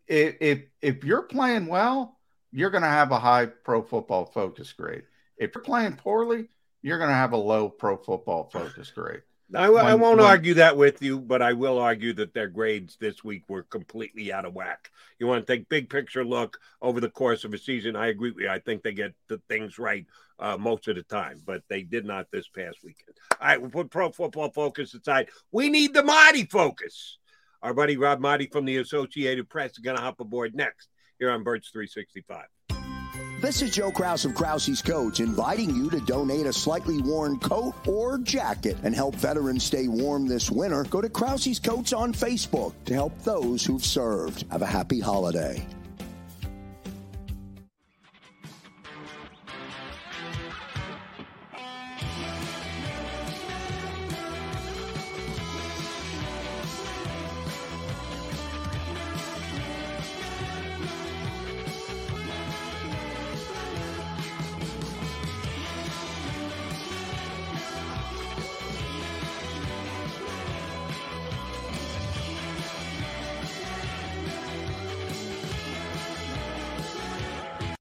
if if you're playing well, you're going to have a high Pro Football Focus grade. If you're playing poorly, you're going to have a low Pro Football Focus grade. I, when, I won't when, argue that with you, but I will argue that their grades this week were completely out of whack. You want to take big picture look over the course of a season. I agree with you. I think they get the things right uh, most of the time, but they did not this past weekend. All right, we'll put pro football focus aside. We need the Maaddi focus. Our buddy Rob Maaddi from the Associated Press is going to hop aboard next here on Birds 365. This is Joe Kraus of Krause's Coats inviting you to donate a slightly worn coat or jacket and help veterans stay warm this winter. Go to Krause's Coats on Facebook to help those who've served. Have a happy holiday.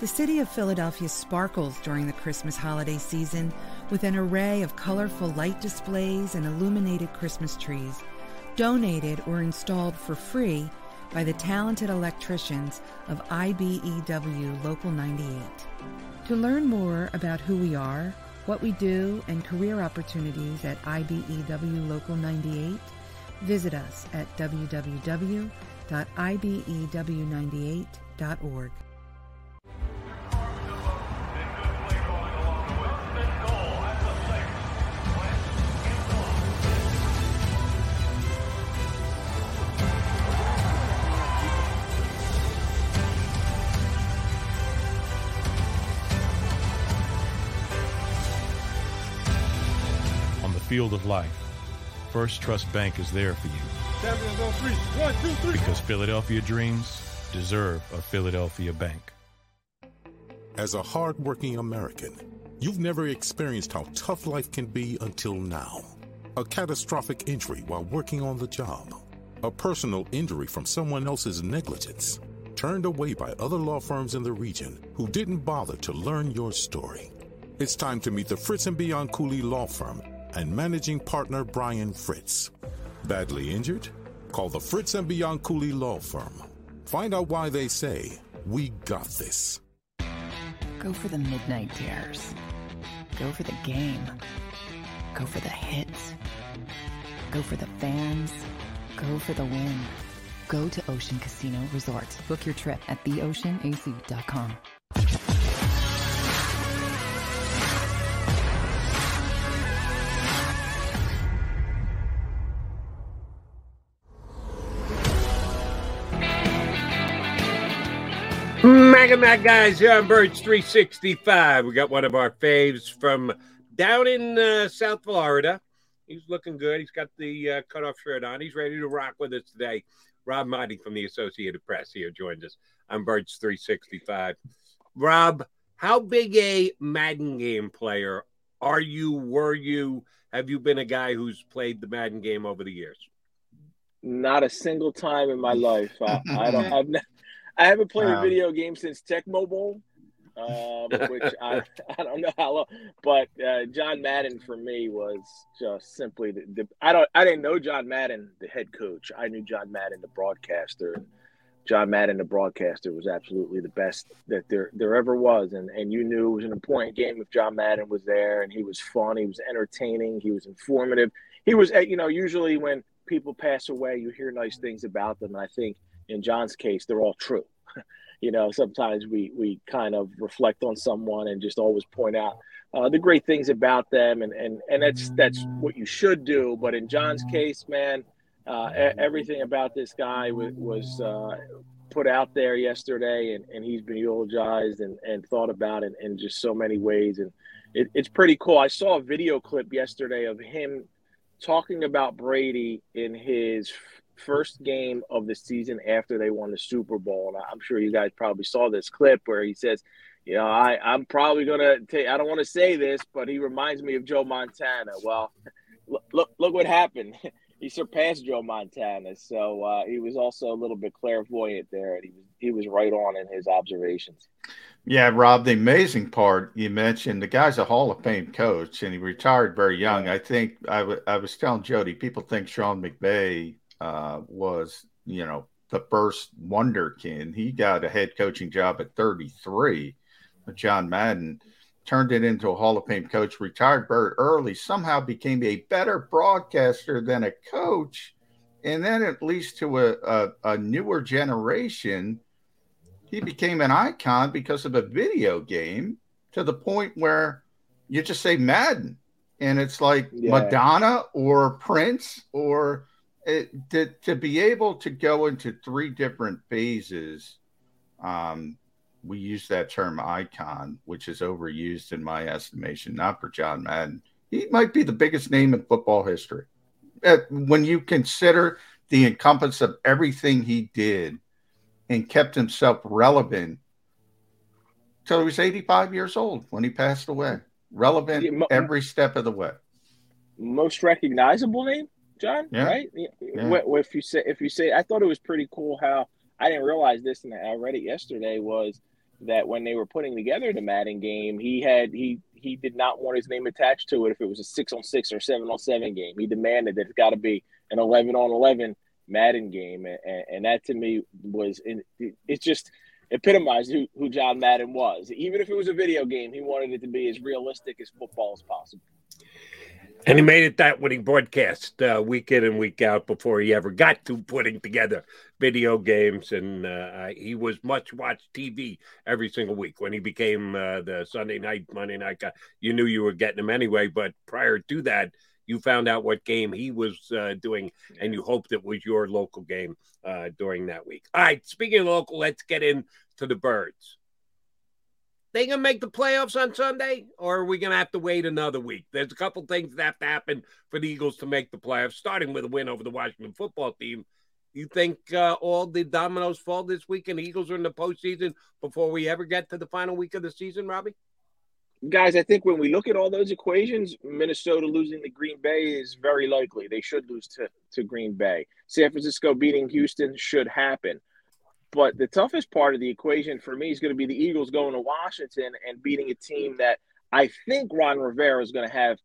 The city of Philadelphia sparkles during the Christmas holiday season with an array of colorful light displays and illuminated Christmas trees, donated or installed for free by the talented electricians of IBEW Local 98. To learn more about who we are, what we do, and career opportunities at IBEW Local 98, visit us at www.ibew98.org. field of life, First Trust Bank is there for you. One, two, three. Because Philadelphia dreams deserve a Philadelphia bank. As a hardworking American, you've never experienced how tough life can be until now. A catastrophic injury while working on the job. A personal injury from someone else's negligence. Turned away by other law firms in the region who didn't bother to learn your story. It's time to meet the Fritz and Bianculli Law Firm and managing partner Brian Fritz. Badly injured? Call the Fritz and Bianculli Law Firm. Find out why they say, We got this. Go for the midnight dares. Go for the game. Go for the hits. Go for the fans. Go for the win. Go to Ocean Casino Resort. Book your trip at theoceanac.com. Mac guys, here on Birds 365. We got one of our faves from down in uh, South Florida. He's looking good. He's got the uh, cutoff shirt on. He's ready to rock with us today. Rob Maaddi from the Associated Press here joins us on Birds 365. Rob, how big a Madden game player are you? Were you? Have you been a guy who's played the Madden game over the years? Not a single time in my life. I, I don't. I've [laughs] ne- I haven't played a video game since Tecmo Bowl, um, [laughs] which I, I don't know how long. But uh, John Madden for me was just simply the, the, I don't I didn't know John Madden the head coach. I knew John Madden the broadcaster. John Madden the broadcaster was absolutely the best that there there ever was, and and you knew it was an important game if John Madden was there, and he was fun, he was entertaining, he was informative. He was you know usually when people pass away, you hear nice things about them, and I think in John's case, they're all true. [laughs] you know, sometimes we we kind of reflect on someone and just always point out uh, the great things about them, and and and that's that's what you should do. But in John's case, man, uh, everything about this guy was, was uh, put out there yesterday, and, and he's been eulogized and, and thought about in, in just so many ways, and it, it's pretty cool. I saw a video clip yesterday of him talking about Brady in his first game of the season after they won the Super Bowl. And I'm sure you guys probably saw this clip where he says, you know, I, I'm probably going to take, I don't want to say this, but he reminds me of Joe Montana. Well, [laughs] look, look, look what happened. [laughs] he surpassed Joe Montana. So uh, he was also a little bit clairvoyant there. And he was, he was right on in his observations. Yeah, Rob, the amazing part you mentioned, the guy's a Hall of Fame coach and he retired very young. I think I, w- I was telling Jody, people think Sean McVay uh, was, you know, the first wonderkin. He got a head coaching job at 33. But John Madden turned it into a Hall of Fame coach, retired very early, somehow became a better broadcaster than a coach. And then, at least to a, a, a newer generation, he became an icon because of a video game to the point where you just say Madden and it's like yeah. Madonna or Prince or it, to, to be able to go into three different phases, um, we use that term icon, which is overused in my estimation, not for John Madden. He might be the biggest name in football history. Uh, when you consider the encompass of everything he did and kept himself relevant till he was 85 years old when he passed away, relevant every step of the way. Most recognizable name? John. Yeah. Right? Yeah. If you say if you say, I thought it was pretty cool how I didn't realize this, and I read it yesterday. Was that when they were putting together the Madden game, he had he he did not want his name attached to it if it was a six on six or seven on seven game. He demanded that it's got to be an eleven on eleven Madden game, and, and that to me was in, it's just epitomized who, who John Madden was. Even if it was a video game, he wanted it to be as realistic as football as possible. And he made it that when he broadcast uh, week in and week out before he ever got to putting together video games. And uh, he was much watched TV every single week. When he became uh, the Sunday night, Monday night guy, you knew you were getting him anyway. But prior to that, you found out what game he was uh, doing, and you hoped it was your local game uh, during that week. All right, speaking of local, let's get into the birds. They gonna make the playoffs on Sunday, or are we gonna have to wait another week? There's a couple things that have to happen for the Eagles to make the playoffs, starting with a win over the Washington football team. You think uh, all the dominoes fall this week and Eagles are in the postseason before we ever get to the final week of the season, Robbie? Guys, I think when we look at all those equations, Minnesota losing to Green Bay is very likely. They should lose to, to Green Bay. San Francisco beating Houston should happen. But the toughest part of the equation for me is going to be the Eagles going to Washington and beating a team that I think Ron Rivera is going to have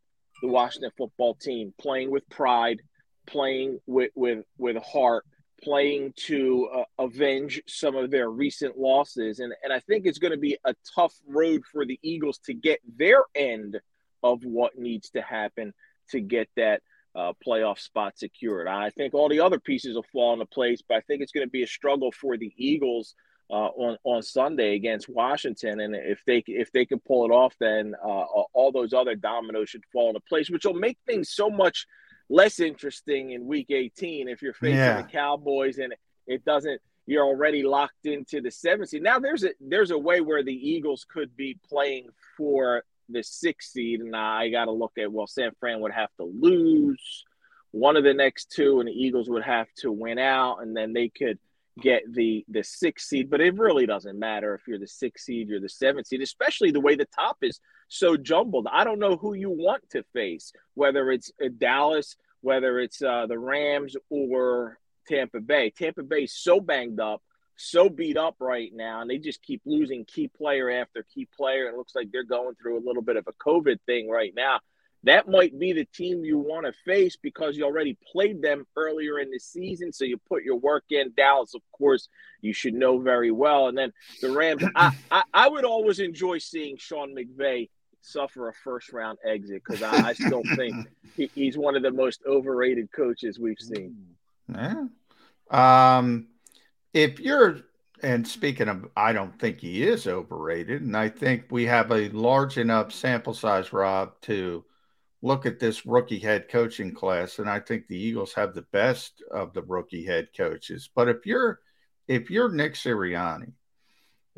the Washington football team playing with pride, playing with with with heart, playing to uh, avenge some of their recent losses, and and I think it's going to be a tough road for the Eagles to get their end of what needs to happen to get that uh, playoff spot secured. I think all the other pieces will fall into place, but I think it's going to be a struggle for the Eagles uh, on on Sunday against Washington. And if they if they can pull it off, then uh, all those other dominoes should fall into place, which will make things so much less interesting in Week 18 if you're facing yeah. the Cowboys and it doesn't. You're already locked into the seventh seed. Now there's a there's a way where the Eagles could be playing for the sixth seed, and I got to look at well, San Fran would have to lose one of the next two, and the Eagles would have to win out, and then they could get the the sixth seed. But it really doesn't matter if you're the sixth seed, you're the seventh seed, especially the way the top is so jumbled. I don't know who you want to face, whether it's uh, Dallas, whether it's uh, the Rams or Tampa Bay. Tampa Bay is so banged up so beat up right now, and they just keep losing key player after key player. It looks like they're going through a little bit of a COVID thing right now. That might be the team you want to face because you already played them earlier in the season. So you put your work in. Dallas, of course, you should know very well. And then the Rams, I, [clears throat] I, I would always enjoy seeing Sean McVay suffer a first round exit because I, I, still think [laughs] he, he's one of the most overrated coaches we've seen. Yeah. Um, if you're and speaking of, I don't think he is overrated, and I think we have a large enough sample size, Rob, to look at this rookie head coaching class, and I think the Eagles have the best of the rookie head coaches. But if you're if you're Nick Sirianni,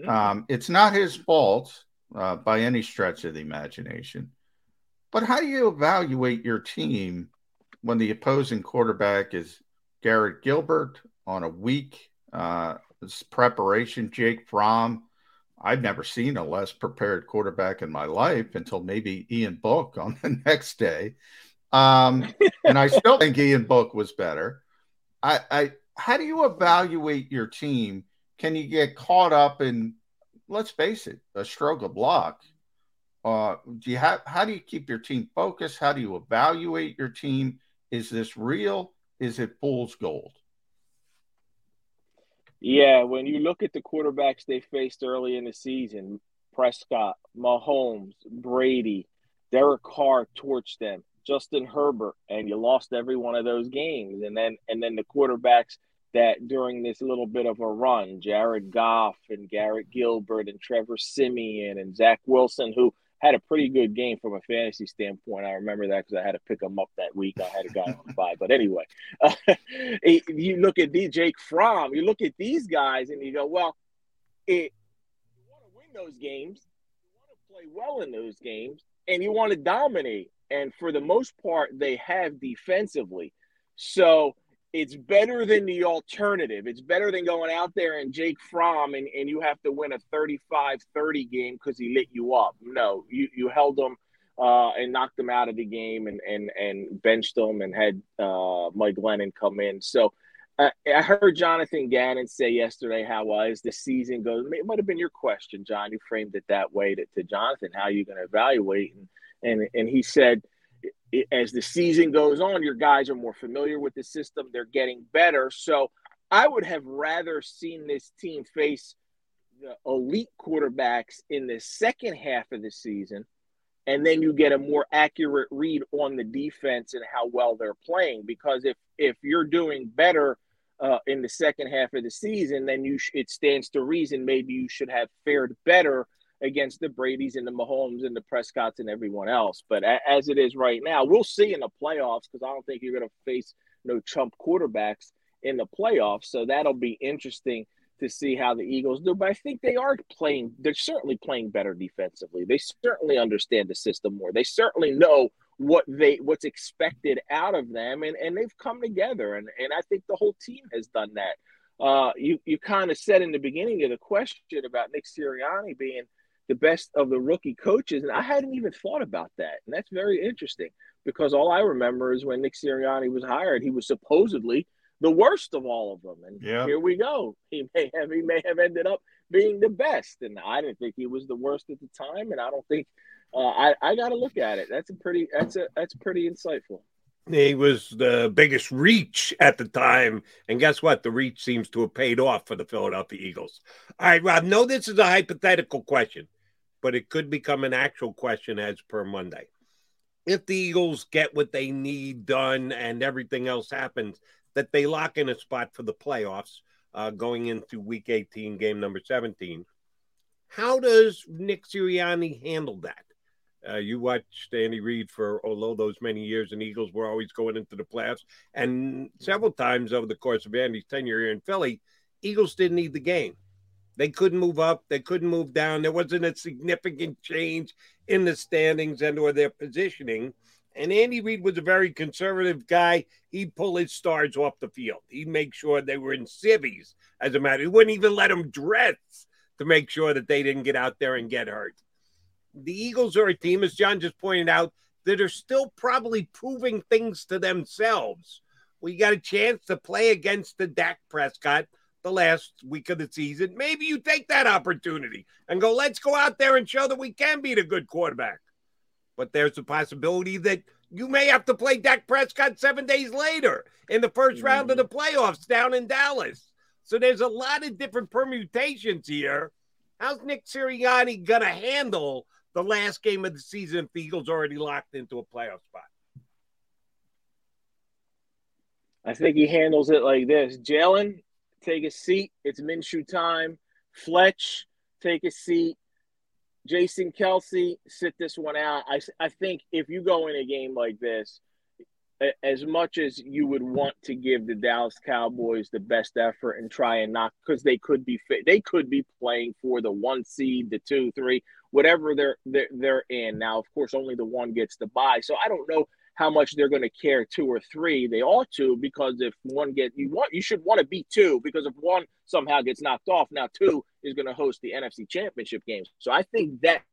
um, it's not his fault uh, by any stretch of the imagination. But how do you evaluate your team when the opposing quarterback is Garrett Gilbert on a weak uh, preparation, Jake Fromm. I've never seen a less prepared quarterback in my life until maybe Ian Book on the [laughs] next day. Um, and I still think Ian Book was better. I, I, how do you evaluate your team? Can you get caught up in, let's face it, a stroke of luck? Uh, do you have, how do you keep your team focused? How do you evaluate your team? Is this real? Is it fool's gold? Yeah, when you look at the quarterbacks they faced early in the season, Prescott, Mahomes, Brady, Derek Carr torched them, Justin Herbert, and you lost every one of those games. And then and then the quarterbacks that during this little bit of a run, Jared Goff and Garrett Gilbert and Trevor Siemian and Zach Wilson, who had a pretty good game from a fantasy standpoint. I remember that because I had to pick him up that week. I had a guy on buy. But anyway, uh, [laughs] you look at Jake Fromm, you look at these guys, and you go, well, it, you want to win those games, you want to play well in those games, and you want to dominate. And for the most part, they have defensively. So it's better than the alternative. It's better than going out there and Jake Fromm and, and you have to win a 35 30 game because he lit you up. No, you, you held him uh, and knocked him out of the game and, and, and benched him and had uh, Mike Glennon come in. So uh, I heard Jonathan Gannon say yesterday how uh, as the season goes, it might have been your question, John. You framed it that way to, to Jonathan, how are you going to evaluate? And, and, and he said, as the season goes on, your guys are more familiar with the system. They're getting better. So I would have rather seen this team face the elite quarterbacks in the second half of the season. And then you get a more accurate read on the defense and how well they're playing. Because if if you're doing better uh, in the second half of the season, then you sh- it stands to reason maybe you should have fared better against the Brady's and the Mahomes and the Prescotts and everyone else. But a- as it is right now, we'll see in the playoffs because I don't think you're going to face no chump quarterbacks in the playoffs. So that'll be interesting to see how the Eagles do, but I think they are playing. They're certainly playing better defensively. They certainly understand the system more. They certainly know what they what's expected out of them, and and they've come together. And and I think the whole team has done that. Uh, you you kind of said in the beginning of the question about Nick Sirianni being the best of the rookie coaches, and I hadn't even thought about that, and that's very interesting because all I remember is when Nick Sirianni was hired, he was supposedly the worst of all of them. And yeah. here we go. He may have he may have ended up being the best, and I didn't think he was the worst at the time, and I don't think uh, I I got to look at it. That's a pretty that's a that's pretty insightful. He was the biggest reach at the time, and guess what? The reach seems to have paid off for the Philadelphia Eagles. All right, Rob. No, this is a hypothetical question, but it could become an actual question as per Monday. If the Eagles get what they need done and everything else happens, that they lock in a spot for the playoffs uh, going into week 18, game number 17. How does Nick Sirianni handle that? Uh, you watched Andy Reid for although those many years, and Eagles were always going into the playoffs. And several times over the course of Andy's tenure here in Philly, Eagles didn't need the game. They couldn't move up, they couldn't move down. There wasn't a significant change in the standings and or their positioning. And Andy Reid was a very conservative guy. He'd pull his stars off the field. He'd make sure they were in civvies, as a matter. He wouldn't even let them dress to make sure that they didn't get out there and get hurt. The Eagles are a team, as John just pointed out, that are still probably proving things to themselves. We got a chance to play against the Dak Prescott the last week of the season. Maybe you take that opportunity and go, let's go out there and show that we can beat a good quarterback but there's a possibility that you may have to play Dak Prescott seven days later in the 1st round of the mm-hmm. playoffs down in Dallas. So there's a lot of different permutations here. How's Nick Sirianni going to handle the last game of the season if the Eagles already locked into a playoff spot? I think he handles it like this Jalen, take a seat. It's Minshew time. Fletch, take a seat. Jason Kelce, sit this one out. I, I think if you go in a game like this, as much as you would want to give the Dallas Cowboys the best effort and try and knock, because they could be fit, they could be playing for the one seed, the two, three, whatever they're, they're they're in. Now, of course, only the one gets the buy, so I don't know how much they're going to care two or three. They ought to because if one get you want you should want to beat two because if one somehow gets knocked off, now two is going to host the NFC Championship games. So I think that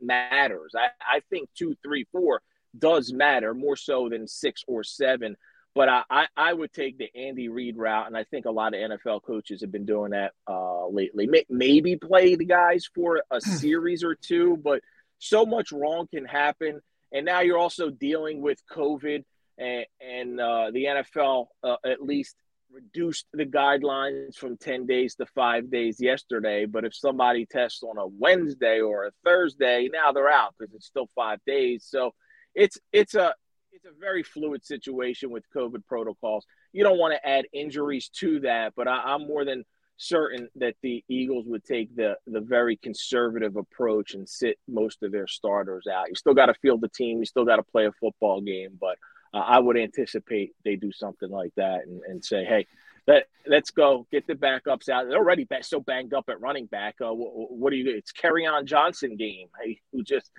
matters. I, I think two, three, four does matter more so than six or seven. But I, I, I would take the Andy Reid route, and I think a lot of NFL coaches have been doing that uh, lately. Maybe play the guys for a hmm. series or two, but so much wrong can happen and now you're also dealing with COVID, and, and uh, the NFL uh, at least reduced the guidelines from 10 days to five days yesterday. But if somebody tests on a Wednesday or a Thursday, now they're out because it's still five days. So it's it's a it's a very fluid situation with COVID protocols. You don't want to add injuries to that, but I, I'm more than certain that the Eagles would take the the very conservative approach and sit most of their starters out. You still got to field the team, you still got to play a football game, but uh, I would anticipate they do something like that and, and say, hey, let, let's go get the backups out. They're already so banged up at running back. Uh, what, what, do you? It's Kerryon Johnson game [laughs] hey, who just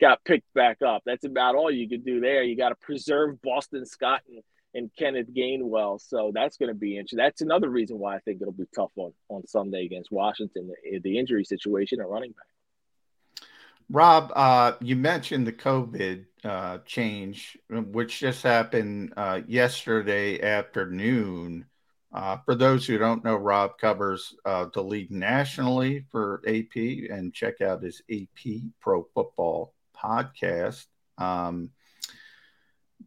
got picked back up. That's about all you could do there. You got to preserve Boston Scott and and Kenneth Gainwell. So that's going to be interesting. That's another reason why I think it'll be tough on, on Sunday against Washington, the, the injury situation at running back. Rob, uh, you mentioned the COVID uh, change, which just happened uh, yesterday afternoon. Uh, for those who don't know, Rob covers uh, the league nationally for AP, and check out his AP Pro Football podcast. Um,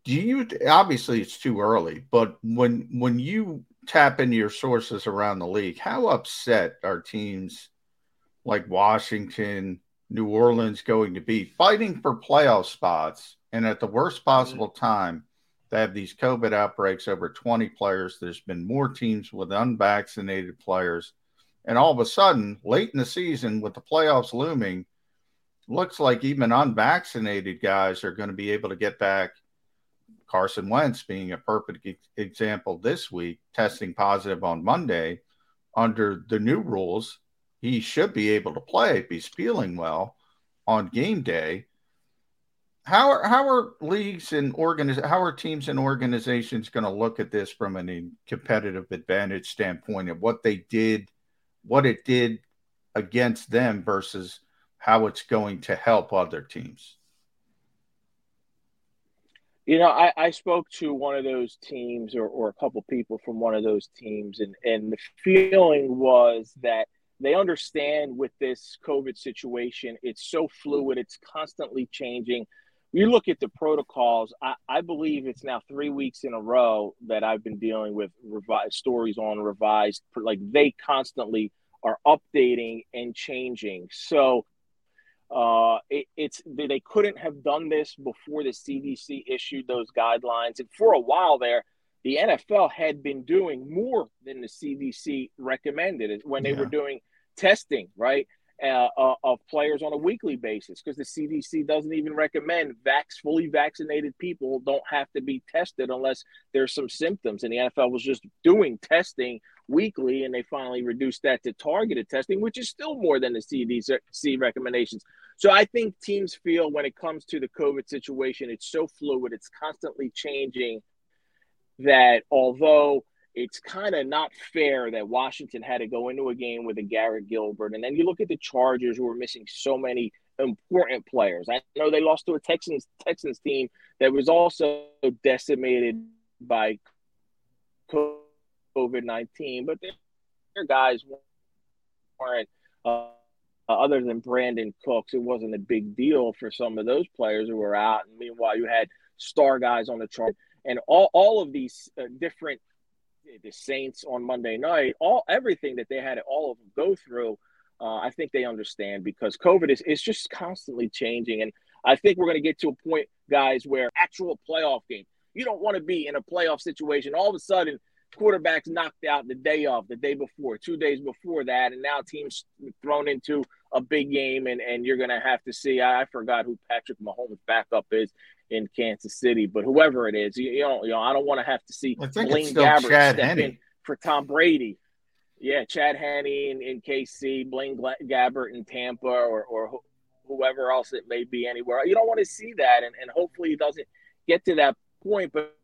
do you obviously it's too early, but when when you tap into your sources around the league, how upset are teams like Washington, New Orleans going to be fighting for playoff spots and at the worst mm-hmm. possible time they have these COVID outbreaks over 20 players. There's been more teams with unvaccinated players. And all of a sudden, late in the season, with the playoffs looming, looks like even unvaccinated guys are going to be able to get back Carson Wentz being a perfect example this week, testing positive on Monday. under the new rules, he should be able to play if he's feeling well on game day. How are how are leagues and organiz- how are teams and organizations going to look at this from a competitive advantage standpoint of what they did, what it did against them versus how it's going to help other teams? You know, I, I spoke to one of those teams or, or a couple people from one of those teams, and, and the feeling was that they understand with this COVID situation, it's so fluid, it's constantly changing. You look at the protocols, I, I believe it's now three weeks in a row that I've been dealing with revised stories on revised, like they constantly are updating and changing. So uh, it, it's they couldn't have done this before the CDC issued those guidelines, and for a while there, the NFL had been doing more than the CDC recommended when they yeah. were doing testing, right, uh, uh, of players on a weekly basis, because the CDC doesn't even recommend vax fully vaccinated people don't have to be tested unless there's some symptoms, and the NFL was just doing testing weekly, and they finally reduced that to targeted testing, which is still more than the CDC recommendations. So I think teams feel when it comes to the COVID situation, it's so fluid, it's constantly changing that although it's kind of not fair that Washington had to go into a game with a Garrett Gilbert, and then you look at the Chargers who are missing so many important players. I know they lost to a Texans Texans team that was also decimated by COVID COVID nineteen, but their guys weren't. Uh, other than Brandin Cooks, it wasn't a big deal for some of those players who were out. And meanwhile, you had star guys on the chart, and all all of these uh, different the Saints on Monday night, all everything that they had all of them go through. Uh, I think they understand because COVID is is just constantly changing, and I think we're going to get to a point, guys, where actual playoff game. You don't want to be in a playoff situation. All of a sudden, quarterbacks knocked out the day of, the day before, two days before that, and now teams thrown into a big game, and, and you're going to have to see. I, I, forgot who Patrick Mahomes' backup is in Kansas City, but whoever it is, you, you know, you know, I don't want to have to see Blaine Gabbert Chad step in for Tom Brady. Yeah, Chad Henne in, in KC, Blaine Gabbert in Tampa, or, or whoever else it may be anywhere. You don't want to see that, and, and hopefully it doesn't get to that point. But,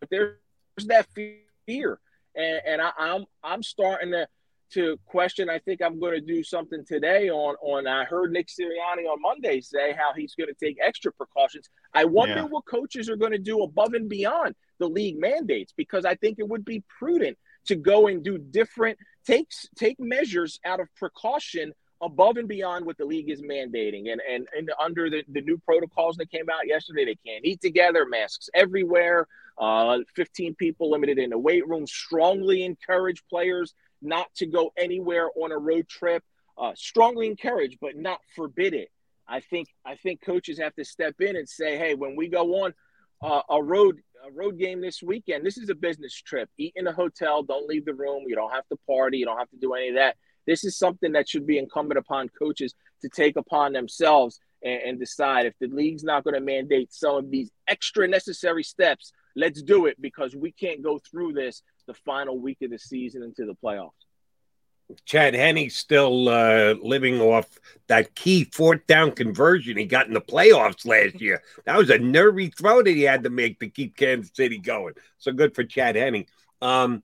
but there's that fear fear. And, and I, I'm I'm starting to to question. I think I'm going to do something today on on. I heard Nick Sirianni on Monday say how he's going to take extra precautions. I wonder yeah. what coaches are going to do above and beyond the league mandates because I think it would be prudent to go and do different takes take measures out of precaution above and beyond what the league is mandating and and, and under the, the new protocols that came out yesterday they can't eat together masks everywhere uh, 15 people limited in the weight room. Strongly encourage players not to go anywhere on a road trip. Uh, strongly encourage, but not forbid it. I think I think coaches have to step in and say, hey, when we go on uh, a road a road game this weekend, this is a business trip. Eat in a hotel. Don't leave the room. You don't have to party. You don't have to do any of that. This is something that should be incumbent upon coaches to take upon themselves and, and decide if the league's not going to mandate some of these extra necessary steps let's do it because we can't go through this the final week of the season into the playoffs. Chad Henne still uh, living off that key fourth down conversion he got in the playoffs last year. That was a nervy throw that he had to make to keep Kansas City going. So good for Chad Henne. Um,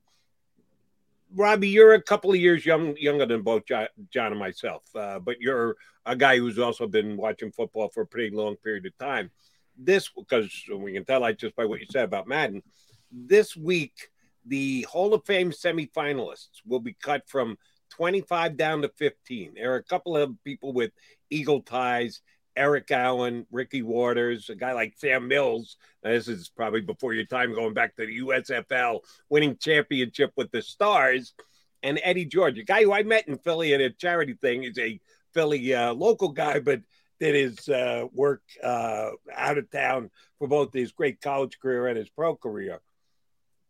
Robbie, you're a couple of years young, younger than both John, John and myself, uh, but you're a guy who's also been watching football for a pretty long period of time this because we can tell like just by what you said about Madden. This week, the Hall of Fame semifinalists will be cut from 25 down to 15. There are a couple of people with Eagle ties. Eric Allen, Ricky Watters, a guy like Sam Mills. This is probably before your time going back to the USFL, winning championship with the Stars, and Eddie George, a guy who I met in Philly at a charity thing. He's a Philly uh, local guy, but did his uh, work uh, out of town for both his great college career and his pro career.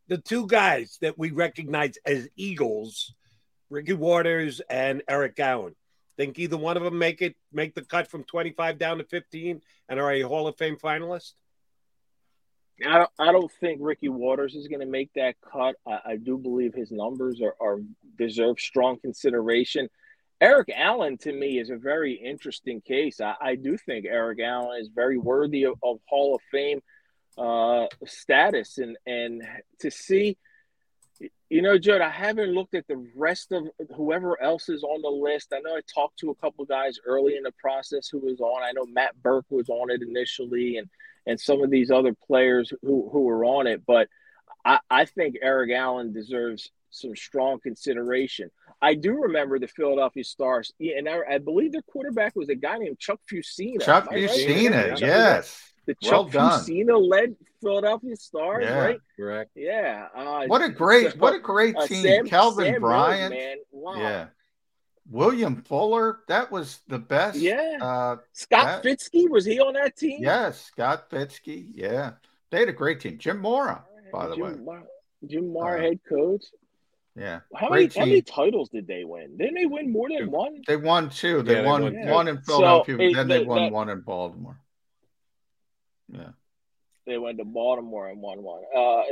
The two guys that we recognize as Eagles, Ricky Watters and Eric Allen, think either one of them make it make the cut from 25 down to 15 and are a Hall of Fame finalist? I don't, I don't think Ricky Watters is going to make that cut. I, I do believe his numbers are, are deserve strong consideration. Eric Allen to me is a very interesting case. I, I do think Eric Allen is very worthy of, of Hall of Fame uh, status, and and to see, you know, Judd, I haven't looked at the rest of whoever else is on the list. I know I talked to a couple guys early in the process who was on. I know Matt Burke was on it initially, and and some of these other players who who were on it, but I, I think Eric Allen deserves some strong consideration. I do remember the Philadelphia Stars, and I, I believe their quarterback was a guy named Chuck Fusina. Chuck Fusina, right? yes. The well Chuck done. Fusina led Philadelphia Stars, yeah. right? Correct. Yeah. Uh, what a great, so, what a great uh, team. Sam, Kelvin Sam Bryant, Rose, man. Wow. Yeah. William Fuller, that was the best. Yeah. Uh, Scott that, Fitzkee, was he on that team? Yes, Scott Fitzkee. Yeah. They had a great team. Jim Mora, by the Jim way. Mora, Jim Mora, uh, head coach. Yeah. How many how many titles did they win? Didn't they win more than one? They won two. They Yeah, they won won one in Philadelphia, So, but it- then they that- won that- one in Baltimore. Yeah. They went to Baltimore and won one. Uh,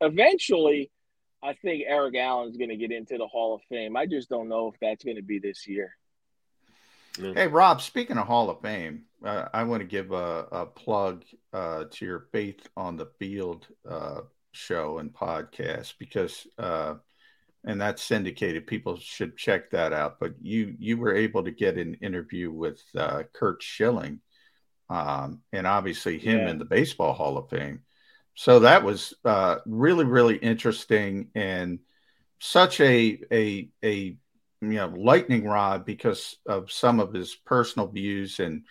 eventually, I think Eric Allen's going to get into the Hall of Fame. I just don't know if that's going to be this year. Hey, Rob, speaking of Hall of Fame, uh, I want to give a, a plug uh, to your Faith on the Field uh, show and podcast because, uh, and that's syndicated. People should check that out. But you you were able to get an interview with uh, Curt Schilling, um, and obviously him Yeah. in the Baseball Hall of Fame. So that was uh, really really interesting and such a a a you know lightning rod because of some of his personal views and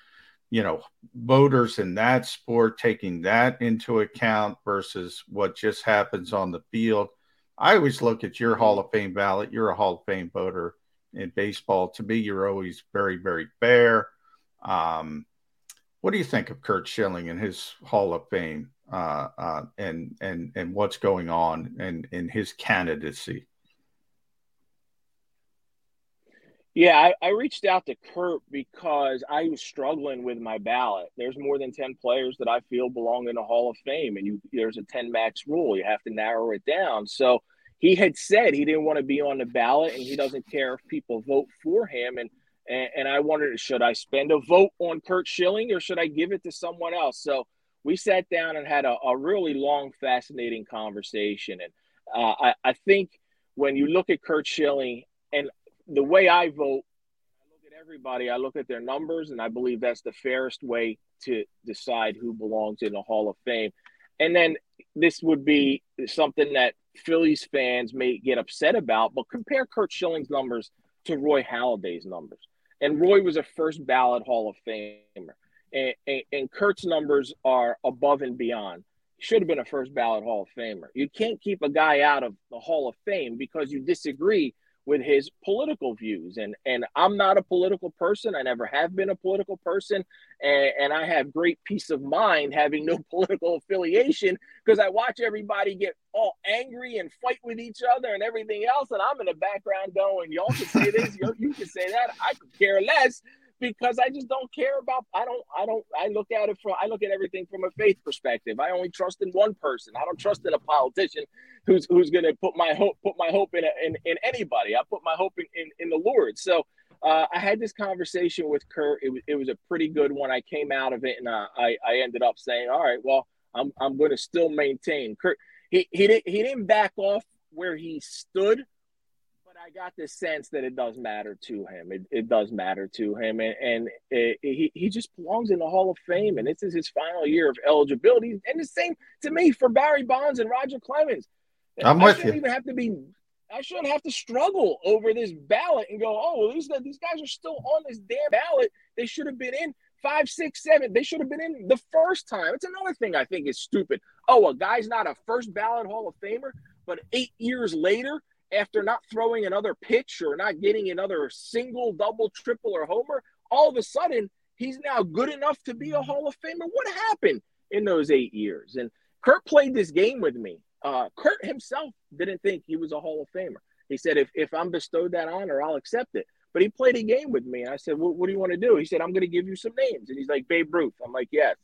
you know voters in that sport taking that into account versus what just happens on the field i always look at your hall of fame ballot you're a hall of fame voter in baseball to me you're always very very fair um, what do you think of curt schilling and his hall of fame uh, uh, and and and what's going on and in his candidacy Yeah, I, I reached out to Curt because I was struggling with my ballot. There's more than 10 players that I feel belong in the Hall of Fame, and you there's a 10 max rule. You have to narrow it down. So he had said he didn't want to be on the ballot and he doesn't care if people vote for him. And and, and I wondered, should I spend a vote on Curt Schilling or should I give it to someone else? So we sat down and had a, a really long, fascinating conversation. And uh, I, I think when you look at Curt Schilling and the way I vote, I look at everybody, I look at their numbers, and I believe that's the fairest way to decide who belongs in the Hall of Fame. And then this would be something that Phillies fans may get upset about, but compare Curt Schilling's numbers to Roy Halladay's numbers. And Roy was a first ballot Hall of Famer. And, and, and Curt's numbers are above and beyond. He should have been a first ballot Hall of Famer. You can't keep a guy out of the Hall of Fame because you disagree with his political views. And and I'm not a political person. I never have been a political person. And, and I have great peace of mind having no [laughs] political affiliation because I watch everybody get all angry and fight with each other and everything else. And I'm in the background going, y'all can say this, you, you can say that. I could care less because I just don't care about I don't I don't I look at it from I look at everything from a faith perspective. I only trust in one person. I don't trust in a politician who's who's going to put my hope put my hope in, a, in in anybody. I put my hope in in, in the Lord. So uh, I had this conversation with Curt. It was, it was a pretty good one. I came out of it and uh, I I ended up saying, all right, well I'm I'm going to still maintain Curt. He he didn't he didn't back off where he stood I got this sense that it does matter to him. It, it does matter to him, and, and it, he he just belongs in the Hall of Fame, and this is his final year of eligibility. And the same to me for Barry Bonds and Roger Clemens. I'm I with shouldn't you. even have to be. I shouldn't have to struggle over this ballot and go, oh, well, these these guys are still on this damn ballot. They should have been in five, six, seven. They should have been in the first time. It's another thing I think is stupid. Oh, a guy's not a first ballot Hall of Famer, but eight years later, after not throwing another pitch or not getting another single, double, triple, or homer, all of a sudden he's now good enough to be a Hall of Famer. What happened in those eight years? And Curt played this game with me. Uh, Curt himself didn't think he was a Hall of Famer. He said, if, if I'm bestowed that honor, I'll accept it. But he played a game with me. And I said, well, what do you want to do? He said, I'm going to give you some names. And he's like, Babe Ruth. I'm like, yes.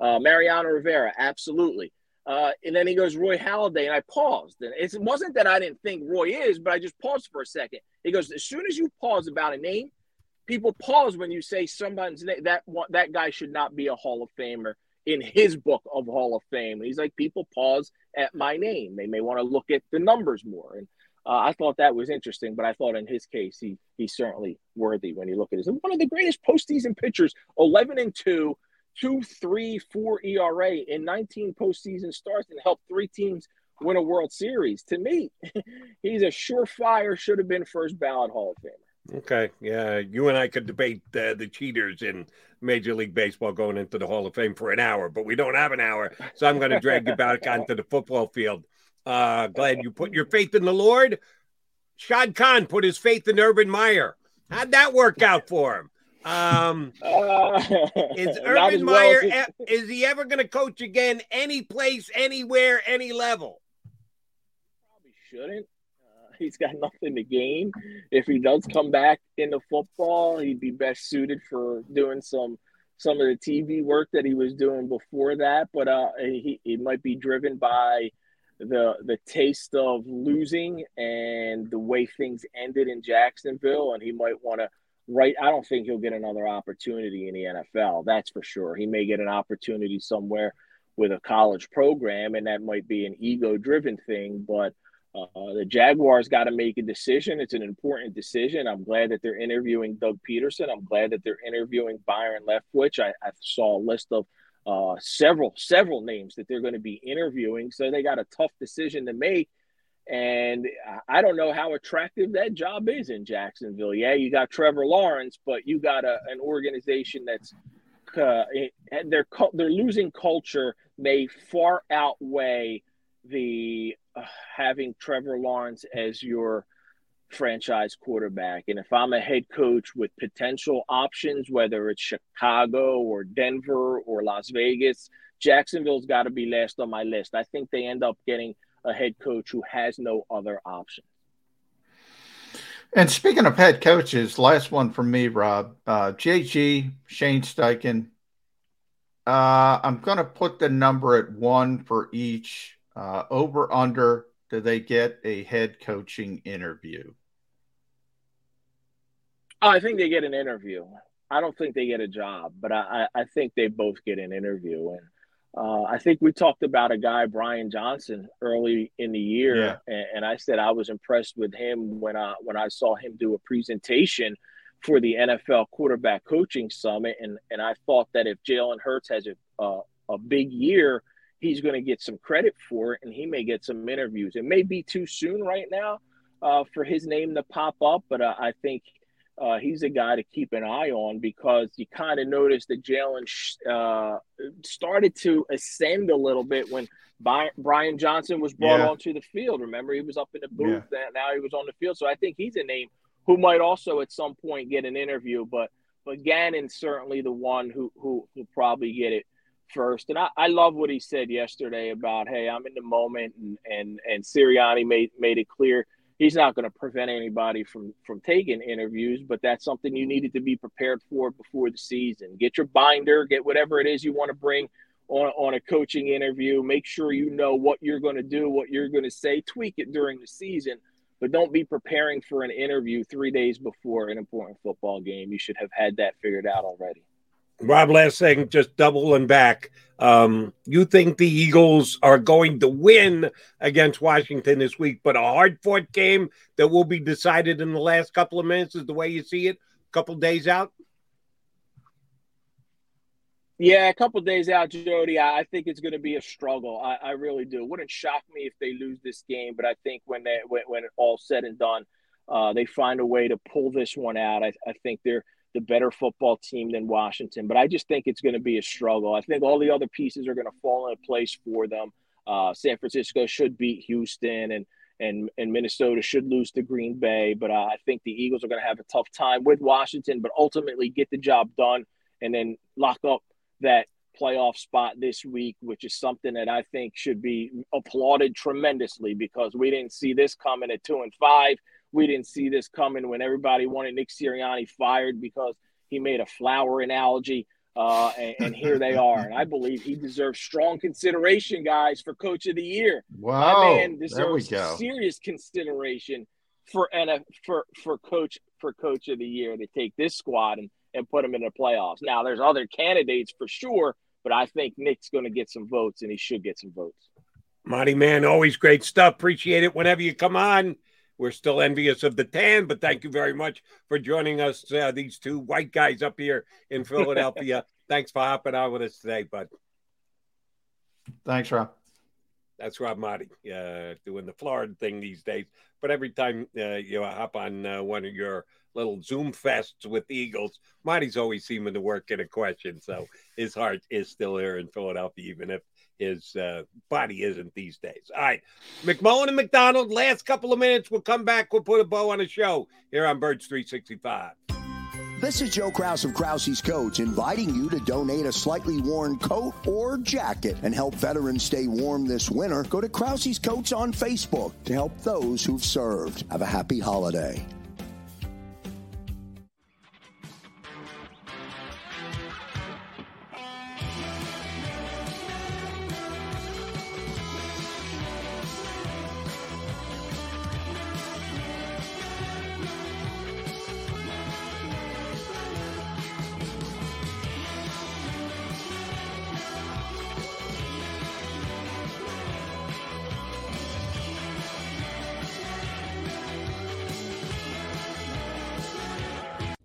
Uh, Mariano Rivera, absolutely. Uh, and then he goes, Roy Halladay. And I paused. And it wasn't that I didn't think Roy is, but I just paused for a second. He goes, as soon as you pause about a name, people pause when you say someone's name. That, that guy should not be a Hall of Famer in his book of Hall of Fame. And he's like, people pause at my name. They may want to look at the numbers more. And uh, I thought that was interesting, but I thought in his case, he he's certainly worthy when you look at it. One of the greatest postseason pitchers, 11 and 2, 2 3 4 ERA in 19 postseason starts and helped three teams win a World Series. To me, [laughs] he's a surefire, should have been first ballot Hall of Famer. Okay. Yeah. You and I could debate uh, the cheaters in Major League Baseball going into the Hall of Fame for an hour, but we don't have an hour. So I'm going to drag you back [laughs] onto the football field. Uh, glad you put your faith in the Lord. Shad Khan put his faith in Urban Meyer. How'd that work out for him? Um, uh, [laughs] is Urban Meyer well is he ever going to coach again? Any place, anywhere, any level? Probably shouldn't. Uh, [laughs] he's got nothing to gain. If he does come back into football, he'd be best suited for doing some some of the TV work that he was doing before that. But uh, he he might be driven by the the taste of losing and the way things ended in Jacksonville, and he might want to. Right, I don't think he'll get another opportunity in the NFL. That's for sure. He may get an opportunity somewhere with a college program, and that might be an ego-driven thing. But uh, the Jaguars got to make a decision. It's an important decision. I'm glad that they're interviewing Doug Pederson I'm glad that they're interviewing Byron Leftwich. I, I saw a list of uh, several several names that they're going to be interviewing. So they got a tough decision to make. And I don't know how attractive that job is in Jacksonville. Yeah, you got Trevor Lawrence, but you got a, an organization that's uh, their their losing culture may far outweigh the uh, having Trevor Lawrence as your franchise quarterback. And if I'm a head coach with potential options, whether it's Chicago or Denver or Las Vegas, Jacksonville's got to be last on my list. I think they end up getting a head coach who has no other option. And speaking of head coaches, last one from me, Rob. Uh, JG, Shane Steichen. Uh, I'm going to put the number at one for each. Uh, over under do they get a head coaching interview? Oh, I think they get an interview. I don't think they get a job, but I, I think they both get an interview. And uh, I think we talked about a guy, Brian Johnson, early in the year, yeah. and, and, I said I was impressed with him when I when I saw him do a presentation for the NFL Quarterback Coaching Summit, and and I thought that if Jalen Hurts has a uh, a big year he's going to get some credit for it and he may get some interviews. It may be too soon right now uh, for his name to pop up, but uh, I think uh, he's a guy to keep an eye on because you kind of noticed that Jalen uh, started to ascend a little bit when Brian Johnson was brought yeah. onto the field. Remember, he was up in the booth, yeah. and now he was on the field. So I think he's a name who might also at some point get an interview, but but Gannon's certainly the one who who will probably get it first. And I, I love what he said yesterday about, hey, I'm in the moment, and and and Sirianni made made it clear he's not going to prevent anybody from from taking interviews, but that's something you needed to be prepared for before the season. Get your binder, get whatever it is you want to bring on on a coaching interview. Make sure you know what you're going to do, what you're going to say. Tweak it during the season. But don't be preparing for an interview three days before an important football game. You should have had that figured out already. Rob, last thing, just doubling back. Um, you think the Eagles are going to win against Washington this week, but a hard fought game that will be decided in the last couple of minutes is the way you see it, a couple days out? Yeah, a couple days out, Jody. I think it's going to be a struggle. I, I, really do. Wouldn't shock me if they lose this game, but I think when they when, when all said and done, uh, they find a way to pull this one out. I, I think they're the better football team than Washington. But I just think it's going to be a struggle. I think all the other pieces are going to fall into place for them. Uh, San Francisco should beat Houston, and and and Minnesota should lose to Green Bay. But uh, I think the Eagles are going to have a tough time with Washington, but ultimately get the job done and then lock up that playoff spot this week, which is something that I think should be applauded tremendously because we didn't see this coming at two and five we didn't see this coming when everybody wanted Nick Sirianni fired because he made a flower analogy Uh, and, and, here they are. And I believe he deserves strong consideration, guys, for Coach of the Year. Wow, My man deserves serious consideration for NF, for for coach for Coach of the Year to take this squad and, and put them in the playoffs. Now, there's other candidates for sure, but I think Nick's going to get some votes, and he should get some votes. Maaddi, man, always great stuff. Appreciate it whenever you come on. We're still envious of the tan, but thank you very much for joining us. Uh, these two white guys up here in [laughs] Philadelphia. Thanks for hopping on with us today, bud. Thanks, Rob. That's Rob Maaddi uh, doing the Florida thing these days. But every time uh, you hop on uh, one of your little Zoom fests with the Eagles, Maaddi's always seeming to work in a question. So his heart is still here in Philadelphia, even if his uh, body isn't these days. All right. McMullen and McDonald, last couple of minutes. We'll come back. We'll put a bow on the show here on Birds 365. This is Joe Kraus of Krause's Coats inviting you to donate a slightly worn coat or jacket and help veterans stay warm this winter. Go to Krause's Coats on Facebook to help those who've served. Have a happy holiday.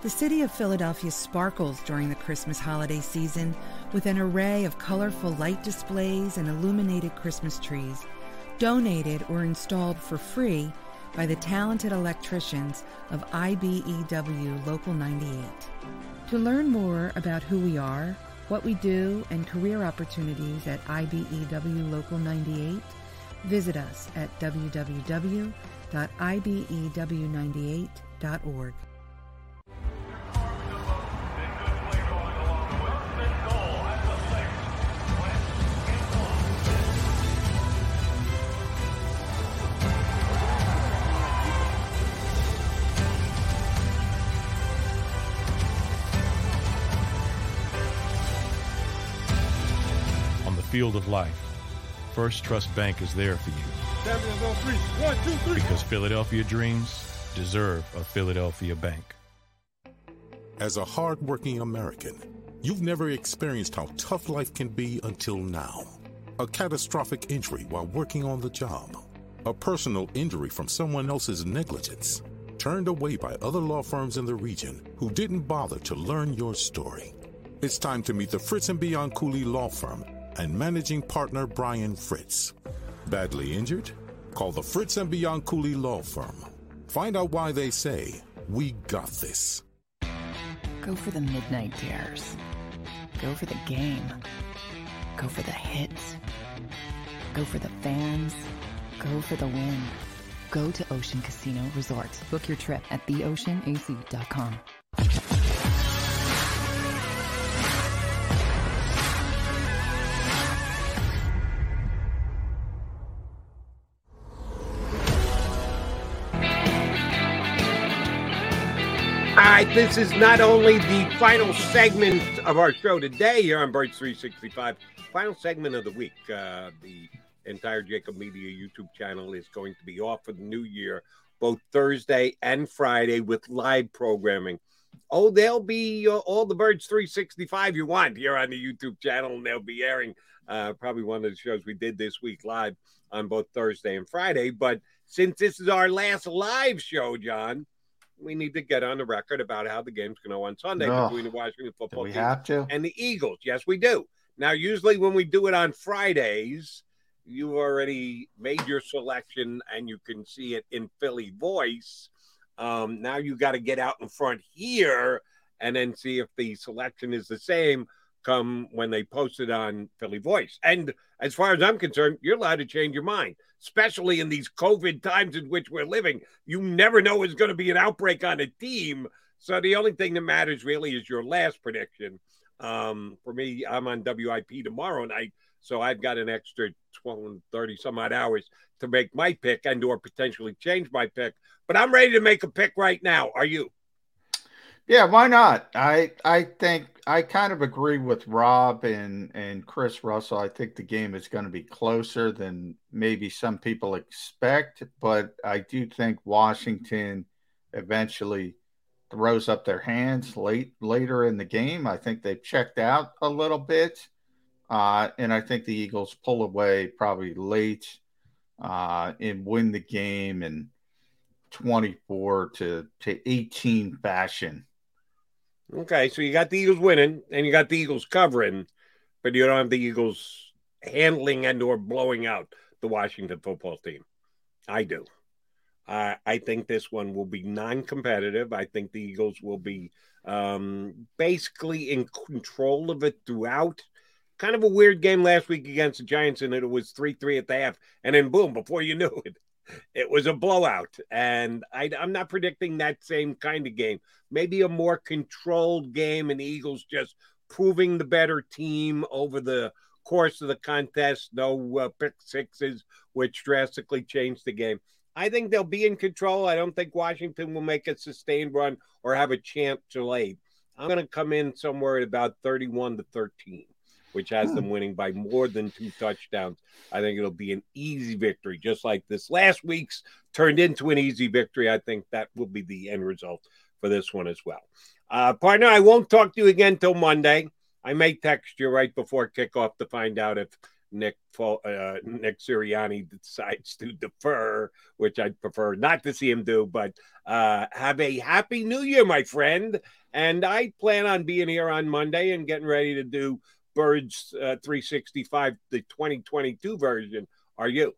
The city of Philadelphia sparkles during the Christmas holiday season with an array of colorful light displays and illuminated Christmas trees, donated or installed for free by the talented electricians of IBEW Local 98. To learn more about who we are, what we do, and career opportunities at IBEW Local 98, visit us at www.ibew98.org. field of life, First Trust Bank is there for you. One, two, three. Because Philadelphia dreams deserve a Philadelphia bank. As a hardworking American, you've never experienced how tough life can be until now. A catastrophic injury while working on the job. A personal injury from someone else's negligence. Turned away by other law firms in the region who didn't bother to learn your story. It's time to meet the Fritz and Bianculli Law Firm and managing partner Brian Fritz. Badly injured? Call the Fritz and Bianculli Law Firm. Find out why they say, We got this. Go for the midnight dares. Go for the game. Go for the hits. Go for the fans. Go for the win. Go to Ocean Casino Resort. Book your trip at theoceanac.com. right, this is not only the final segment of our show today here on Birds 365, final segment of the week. Uh, the entire Jacob Media YouTube channel is going to be off for the new year, both Thursday and Friday with live programming. Oh, there'll be uh, all the Birds 365 you want here on the YouTube channel, and they'll be airing uh, probably one of the shows we did this week live on both Thursday and Friday. But since this is our last live show, John, we need to get on the record about how the game's going to go on Sunday Oh, between the Washington football we team have to? and the Eagles. Yes, we do. Now, usually when we do it on Fridays, you've already made your selection and you can see it in Philly voice. Um, now you got to get out in front here and then see if the selection is the same. come when they post it on Philly Voice. And as far as I'm concerned, you're allowed to change your mind, especially in these COVID times in which we're living. You never know there's going to be an outbreak on a team. So the only thing that matters really is your last prediction. Um, for me, I'm on WIP tomorrow night. So I've got an extra 12, 30 some odd hours to make my pick and or potentially change my pick. But I'm ready to make a pick right now. Are you? Yeah, why not? I I think I kind of agree with Rob and and Chris Russell. I think the game is going to be closer than maybe some people expect, but I do think Washington eventually throws up their hands late later in the game. I think they've checked out a little bit, uh, and I think the Eagles pull away probably late uh, and win the game in twenty four to to eighteen fashion. Okay, so you got the Eagles winning and you got the Eagles covering, but you don't have the Eagles handling and or blowing out the Washington football team. I do. Uh, I think this one will be non-competitive. I think the Eagles will be um, basically in control of it throughout. Kind of a weird game last week against the Giants, and it was three-three at the half, and then boom, before you knew it, it was a blowout. And I, am not predicting that same kind of game. Maybe a more controlled game, and Eagles just proving the better team over the course of the contest. No uh, pick sixes, which drastically changed the game. I think they'll be in control. I don't think Washington will make a sustained run or have a chance to late. I'm going to come in somewhere at about 31 to 13 which has them hmm. winning by more than two touchdowns. I think it'll be an easy victory, just like this last week's turned into an easy victory. I think that will be the end result for this one as well. Uh, partner, I won't talk to you again till Monday. I may text you right before kickoff to find out if Nick uh, Nick Sirianni decides to defer, which I'd prefer not to see him do. But uh, have a happy New Year, my friend. And I plan on being here on Monday and getting ready to do Birds uh, 365, the 2022 version, are you?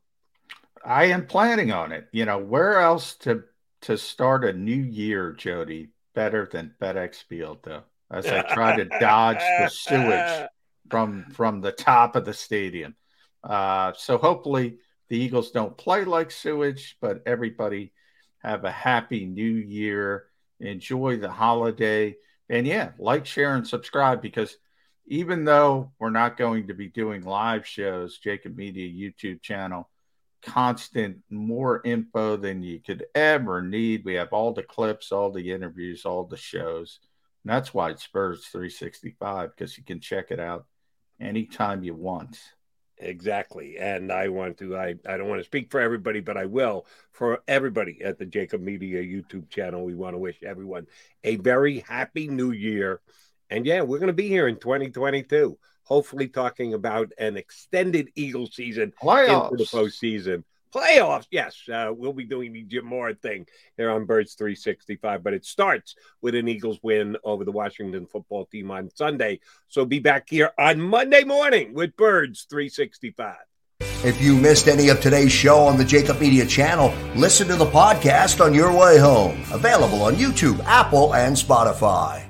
I am planning on it. You know, where else to to start a new year, Jody, better than FedEx Field, though, as I try to dodge the sewage [laughs] from from the top of the stadium. Uh, so hopefully the Eagles don't play like sewage, but everybody have a happy new year. Enjoy the holiday. And yeah, like, share, and subscribe because – even though we're not going to be doing live shows, Jakib Media YouTube channel, constant, more info than you could ever need. We have all the clips, all the interviews, all the shows. And that's why it's Birds 365 because you can check it out anytime you want. Exactly. And I want to, I, I don't want to speak for everybody, but I will. For everybody at the Jakib Media YouTube channel, we want to wish everyone a very happy new year and yeah, we're going to be here in 2022, hopefully talking about an extended Eagle season Playoffs. into the postseason. Playoffs, yes. Uh, we'll be doing the Jim Mora thing here on Birds 365, but it starts with an Eagles win over the Washington football team on Sunday. So be back here on Monday morning with Birds 365. If you missed any of today's show on the Jakib Media channel, listen to the podcast on your way home. Available on YouTube, Apple, and Spotify.